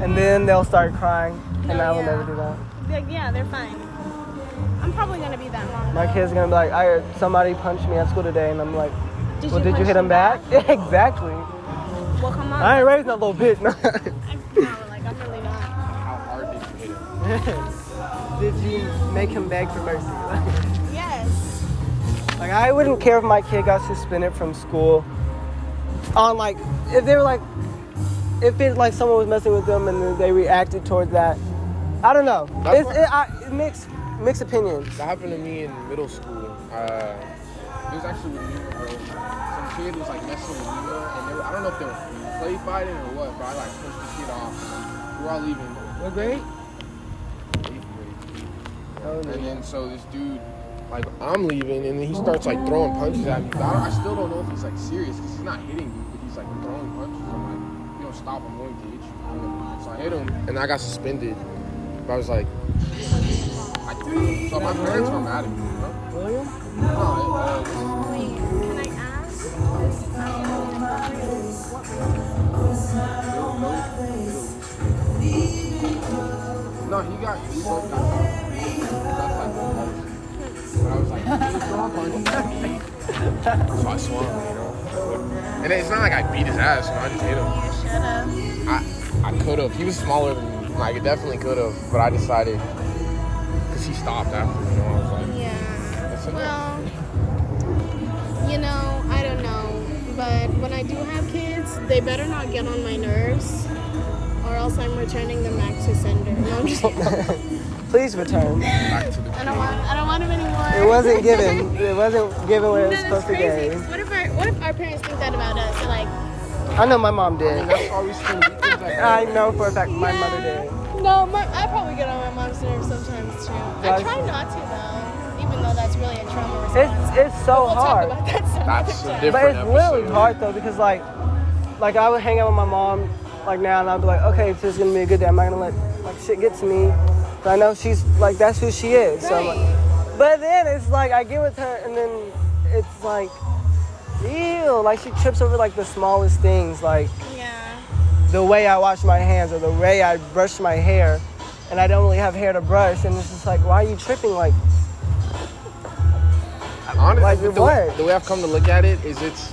[SPEAKER 2] And then they'll start crying, and oh, I will
[SPEAKER 21] yeah.
[SPEAKER 2] never do that.
[SPEAKER 21] Like, yeah, they're fine. I'm probably gonna be that mom.
[SPEAKER 2] My kid's gonna be like, I heard somebody punched me at school today, and I'm like,
[SPEAKER 21] Did
[SPEAKER 2] well,
[SPEAKER 21] you
[SPEAKER 2] did you hit
[SPEAKER 21] them
[SPEAKER 2] him back? exactly.
[SPEAKER 21] Well, come on.
[SPEAKER 2] I ain't raising that little bitch.
[SPEAKER 21] No, like I'm really not.
[SPEAKER 1] How hard did you hit him?
[SPEAKER 2] did you make him beg for mercy?
[SPEAKER 21] Yes.
[SPEAKER 2] like I wouldn't care if my kid got suspended from school. On like, if they were like, if it like someone was messing with them and then they reacted towards that. I don't know.
[SPEAKER 1] That's
[SPEAKER 2] It's
[SPEAKER 1] what-
[SPEAKER 2] it, I, it mixed mixed opinions.
[SPEAKER 1] That happened to me in middle school. Uh, it was actually with me, bro. Some kid was like messing with me, and they were, I don't know if they were play fighting or what, but I like pushed the kid off. We're all leaving.
[SPEAKER 2] What grade?
[SPEAKER 1] And then so this dude like I'm leaving, and then he starts like throwing punches at me. But I, I still don't know if he's like serious because he's not hitting me, but he's like throwing punches. I'm like, you don't stop, I'm going to hit you. So I hit him, and I got suspended. But I was like, I. So my parents were mad at me. You know?
[SPEAKER 2] William?
[SPEAKER 1] No, uh,
[SPEAKER 21] Can I ask? Um,
[SPEAKER 1] No, he got he so I swung, you know. And it's not like I beat his ass, you know, I just hit him.
[SPEAKER 21] you should have.
[SPEAKER 1] I I could have. He was smaller than me. Like, I definitely could have, but I decided because he stopped after, you know. I was like,
[SPEAKER 21] Yeah. Well, you know, I don't know. But when I do have kids, they better not get on my nerves, or else I'm returning them back to sender. No, I'm just
[SPEAKER 2] Please return.
[SPEAKER 1] Back to the
[SPEAKER 21] I don't want. I don't want them anymore.
[SPEAKER 2] It wasn't given. It wasn't given when it was
[SPEAKER 21] That's
[SPEAKER 2] supposed to
[SPEAKER 21] crazy. What if our What if our parents think that about us? They're like,
[SPEAKER 2] I know my mom did.
[SPEAKER 1] That's why we spend weekends
[SPEAKER 2] I know for a fact my mother did.
[SPEAKER 21] no, my, I probably get on my mom's nerves sometimes too. I try not to though, even though that's really a trauma response.
[SPEAKER 2] It's it's so
[SPEAKER 21] we'll
[SPEAKER 2] hard.
[SPEAKER 21] talk about that
[SPEAKER 1] That's
[SPEAKER 21] other
[SPEAKER 1] a different
[SPEAKER 2] But it's really hard though because like, like I would hang out with my mom like now and I'd be like, okay, today's gonna be a good day. I'm not gonna let like shit get to me. But I know she's like that's who she is. So like, but then it's like I get with her and then it's like, ew, like she trips over like the smallest things, like
[SPEAKER 21] Yeah.
[SPEAKER 2] the way I wash my hands or the way I brush my hair, and I don't really have hair to brush, and it's just like, why are you tripping? Like,
[SPEAKER 1] Honestly,
[SPEAKER 2] Like,
[SPEAKER 1] the,
[SPEAKER 2] what?
[SPEAKER 1] the way I've come to look at it is it's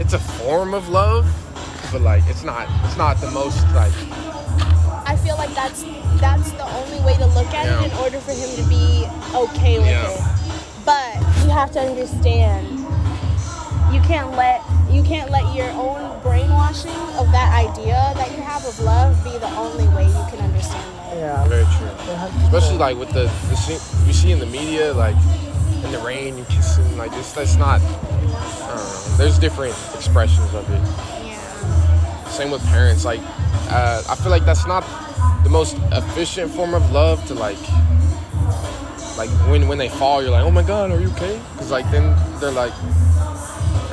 [SPEAKER 1] it's a form of love, but like it's not it's not the most like
[SPEAKER 21] I feel like that's that's the only way to look at
[SPEAKER 1] Yeah.
[SPEAKER 21] it in order for him to be okay with
[SPEAKER 1] Yeah.
[SPEAKER 21] it. But you have to understand, you can't let you can't let your own brainwashing of that idea that you have of love be the only way you can understand love.
[SPEAKER 2] yeah.
[SPEAKER 1] very true. Especially like with the, the shit you see in the media, like in the rain, you kissing, like this. That's not. I don't know. There's different expressions of it. Same with parents. Like, uh, I feel like that's not the most efficient form of love to like. Like when when they fall, you're like, oh my god, are you okay? Because like then they're like,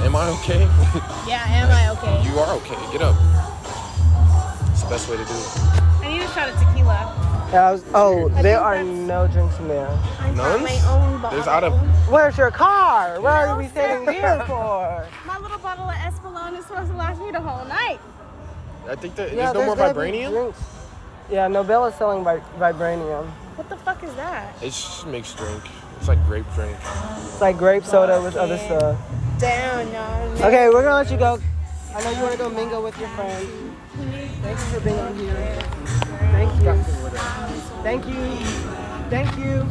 [SPEAKER 1] am I okay?
[SPEAKER 21] Yeah, am I okay?
[SPEAKER 1] you are okay. Get up. It's the best way to do it.
[SPEAKER 21] I need a shot of tequila.
[SPEAKER 2] Yeah, I was, oh, there are no drinks in there.
[SPEAKER 21] I
[SPEAKER 1] None?
[SPEAKER 21] my own bottle.
[SPEAKER 1] There's out of
[SPEAKER 2] Where's your car? What are we sitting here for?
[SPEAKER 21] My little bottle of Espolòn is supposed to last me the whole night.
[SPEAKER 1] I think that
[SPEAKER 2] Yeah,
[SPEAKER 1] there's no more vibranium.
[SPEAKER 2] drinks. Yeah, Nobel is selling vi- vibranium.
[SPEAKER 21] What the fuck is that?
[SPEAKER 1] It's just mixed drink. It's like grape drink.
[SPEAKER 2] It's like grape soda with other stuff.
[SPEAKER 21] Down, y'all.
[SPEAKER 2] Okay, we're gonna let you go. I know you wanna go mingle with your friends. Thank you for being here. Thank you. Thank you. Thank you.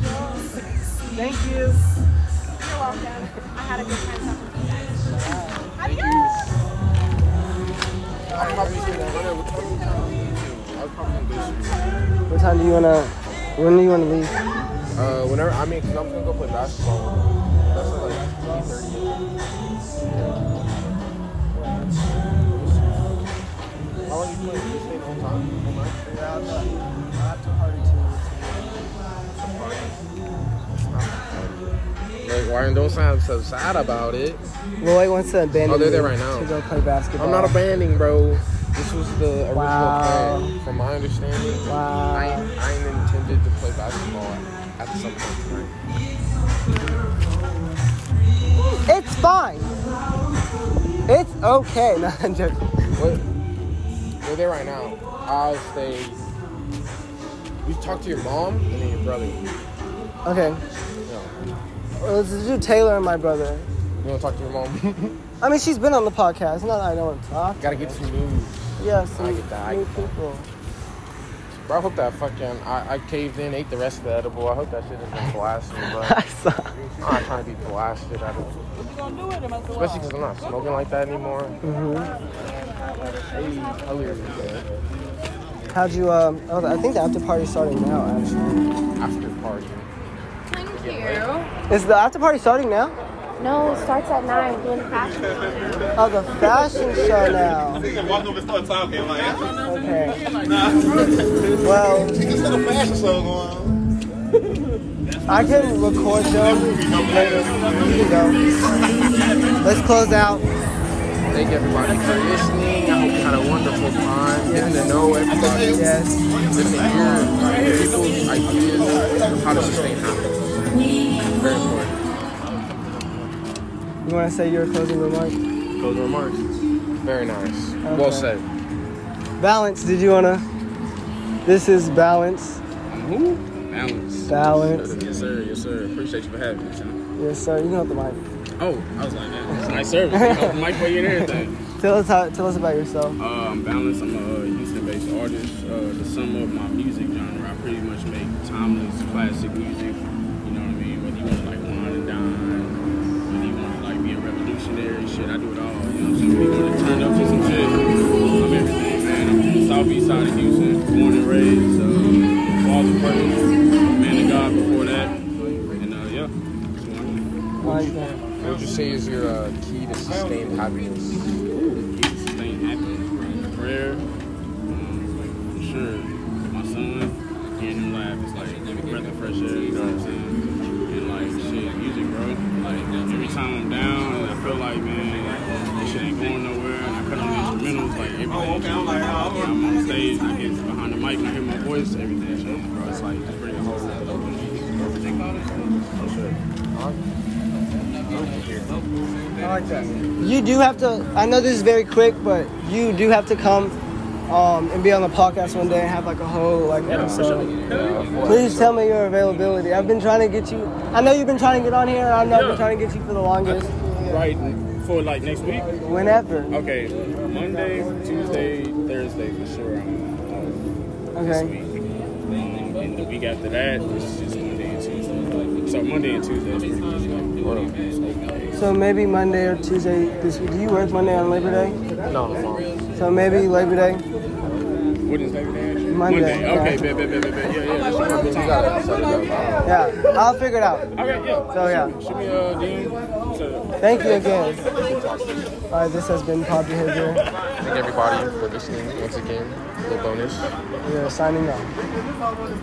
[SPEAKER 2] Thank you.
[SPEAKER 21] You're welcome. I had a good time talking to you guys. Adios.
[SPEAKER 1] I'll probably what time you trying I'll probably do
[SPEAKER 2] What time do you wanna? When do you wanna leave?
[SPEAKER 1] Uh, whenever I mean, cause I'm gonna go play basketball. That's like 3:30. How long you playing? You stay the whole time? Whole night?
[SPEAKER 2] Yeah, I'll have to party
[SPEAKER 1] Like, why don't sound so sad about it?
[SPEAKER 2] Lloyd wants to abandon
[SPEAKER 1] Oh, they're there right now.
[SPEAKER 2] To go play basketball.
[SPEAKER 1] I'm not abandoning, bro. This was the original
[SPEAKER 2] wow.
[SPEAKER 1] plan. From my understanding,
[SPEAKER 2] wow.
[SPEAKER 1] I, I intended to play basketball at some point tonight.
[SPEAKER 2] It's fine. It's okay. No, I'm joking.
[SPEAKER 1] What? They're there right now. I'll stay. You talk to your mom and then your brother.
[SPEAKER 2] Okay. Let's do Taylor and my brother.
[SPEAKER 1] You want to talk to your mom?
[SPEAKER 2] I mean, she's been on the podcast. Not that I don't want to talk.
[SPEAKER 1] Gotta get some news.
[SPEAKER 2] Yeah,
[SPEAKER 1] I get that. I
[SPEAKER 2] new
[SPEAKER 1] get that.
[SPEAKER 2] people.
[SPEAKER 1] Bro, I hope that fucking I, I caved in, ate the rest of the edible. I hope that shit isn't blasted, bro. I'm not trying to be blasted at all. Especially because I'm not smoking like that anymore.
[SPEAKER 2] hmm
[SPEAKER 1] how weird is that?
[SPEAKER 2] How'd you? Um. Oh, I think the after party's starting now. Actually.
[SPEAKER 1] After party.
[SPEAKER 21] Thank you.
[SPEAKER 2] Is the after party starting now?
[SPEAKER 21] No, it starts at 9. Doing fashion.
[SPEAKER 2] Oh, the fashion show now.
[SPEAKER 23] Walk over and start talking like.
[SPEAKER 2] Okay.
[SPEAKER 23] Nah.
[SPEAKER 2] Well,
[SPEAKER 23] There's a fashion show going on.
[SPEAKER 2] I can record them later. Go. Let's close out.
[SPEAKER 1] Thank everybody for listening. I hope you had a wonderful time getting to know everybody.
[SPEAKER 2] Yes.
[SPEAKER 1] Getting to hear people's ideas of how to sustain happiness. Very important.
[SPEAKER 2] You want to say your closing remark?
[SPEAKER 1] Closing remarks. Very nice. Well said.
[SPEAKER 2] Balance. Did you wanna? This is balance.
[SPEAKER 17] Who? Balance.
[SPEAKER 2] Balance.
[SPEAKER 17] Yes, sir. Yes, sir. Appreciate you for having me, son.
[SPEAKER 2] Yes, sir. You can hold the mic.
[SPEAKER 17] Oh, I was like, man, it's nice service. You know, mic for you and everything.
[SPEAKER 2] Tell us how. Tell us about yourself.
[SPEAKER 17] Uh, I'm Balance. I'm a Houston-based artist. Uh, the sum of my music genre, I pretty much make timeless, classic music. Shit, I do it all. You know what I'm saying? You want to turn up to some shit, I'm everything, man. I'm from the southeast side of Houston, born and raised. Uh, father first, man of God before that, and uh, yeah. that's who I am.
[SPEAKER 2] Like that.
[SPEAKER 1] What would you say is your uh, key to sustained happiness?
[SPEAKER 17] Sustain happiness, bro. Prayer, um, for sure. My son, hearing him laugh It's like breath of fresh air, you know what I'm saying? And like, shit, music, bro. Like, every time I'm down and I feel like, man, this shit ain't going nowhere, and I cut on the instrumentals, like, everything. Oh, okay, I'm like, oh, I'm on stage, and I get behind the mic, and I hear my voice, everything changes, bro. It's like, just bring a whole, everything about it. For sure.
[SPEAKER 2] I like that. You do have to. I know this is very quick, but you do have to come um, and be on the podcast one day and have like a whole like episode. Please tell me your availability. I've been trying to get you. I know you've been trying to get on here. I know I've
[SPEAKER 17] Yeah.
[SPEAKER 2] been trying to get you for the longest.
[SPEAKER 17] Right, for like next week?
[SPEAKER 2] Whenever.
[SPEAKER 17] Okay, Monday, Tuesday, Thursday for sure. I'm off this
[SPEAKER 2] Okay.
[SPEAKER 17] week. Um, and the week after that, it's just Monday and Tuesday. So Monday and Tuesday is pretty much like
[SPEAKER 2] So maybe Monday or Tuesday this week. Do you work Monday on Labor Day?
[SPEAKER 1] No, I'm.
[SPEAKER 2] So maybe Labor Day.
[SPEAKER 17] What is Labor Day? actually?
[SPEAKER 2] Monday, yeah.
[SPEAKER 17] Okay, bet, bet, bet, bet, bet. Yeah, yeah. That's what I'm talking about.
[SPEAKER 2] Yeah, I'll figure it out.
[SPEAKER 17] Okay, yeah.
[SPEAKER 2] So yeah.
[SPEAKER 17] Shoot me uh, a DM. So,
[SPEAKER 2] Thank you again. All right, this has been Pod Behavior.
[SPEAKER 1] Thank everybody for listening once again. little bonus.
[SPEAKER 2] We are signing off.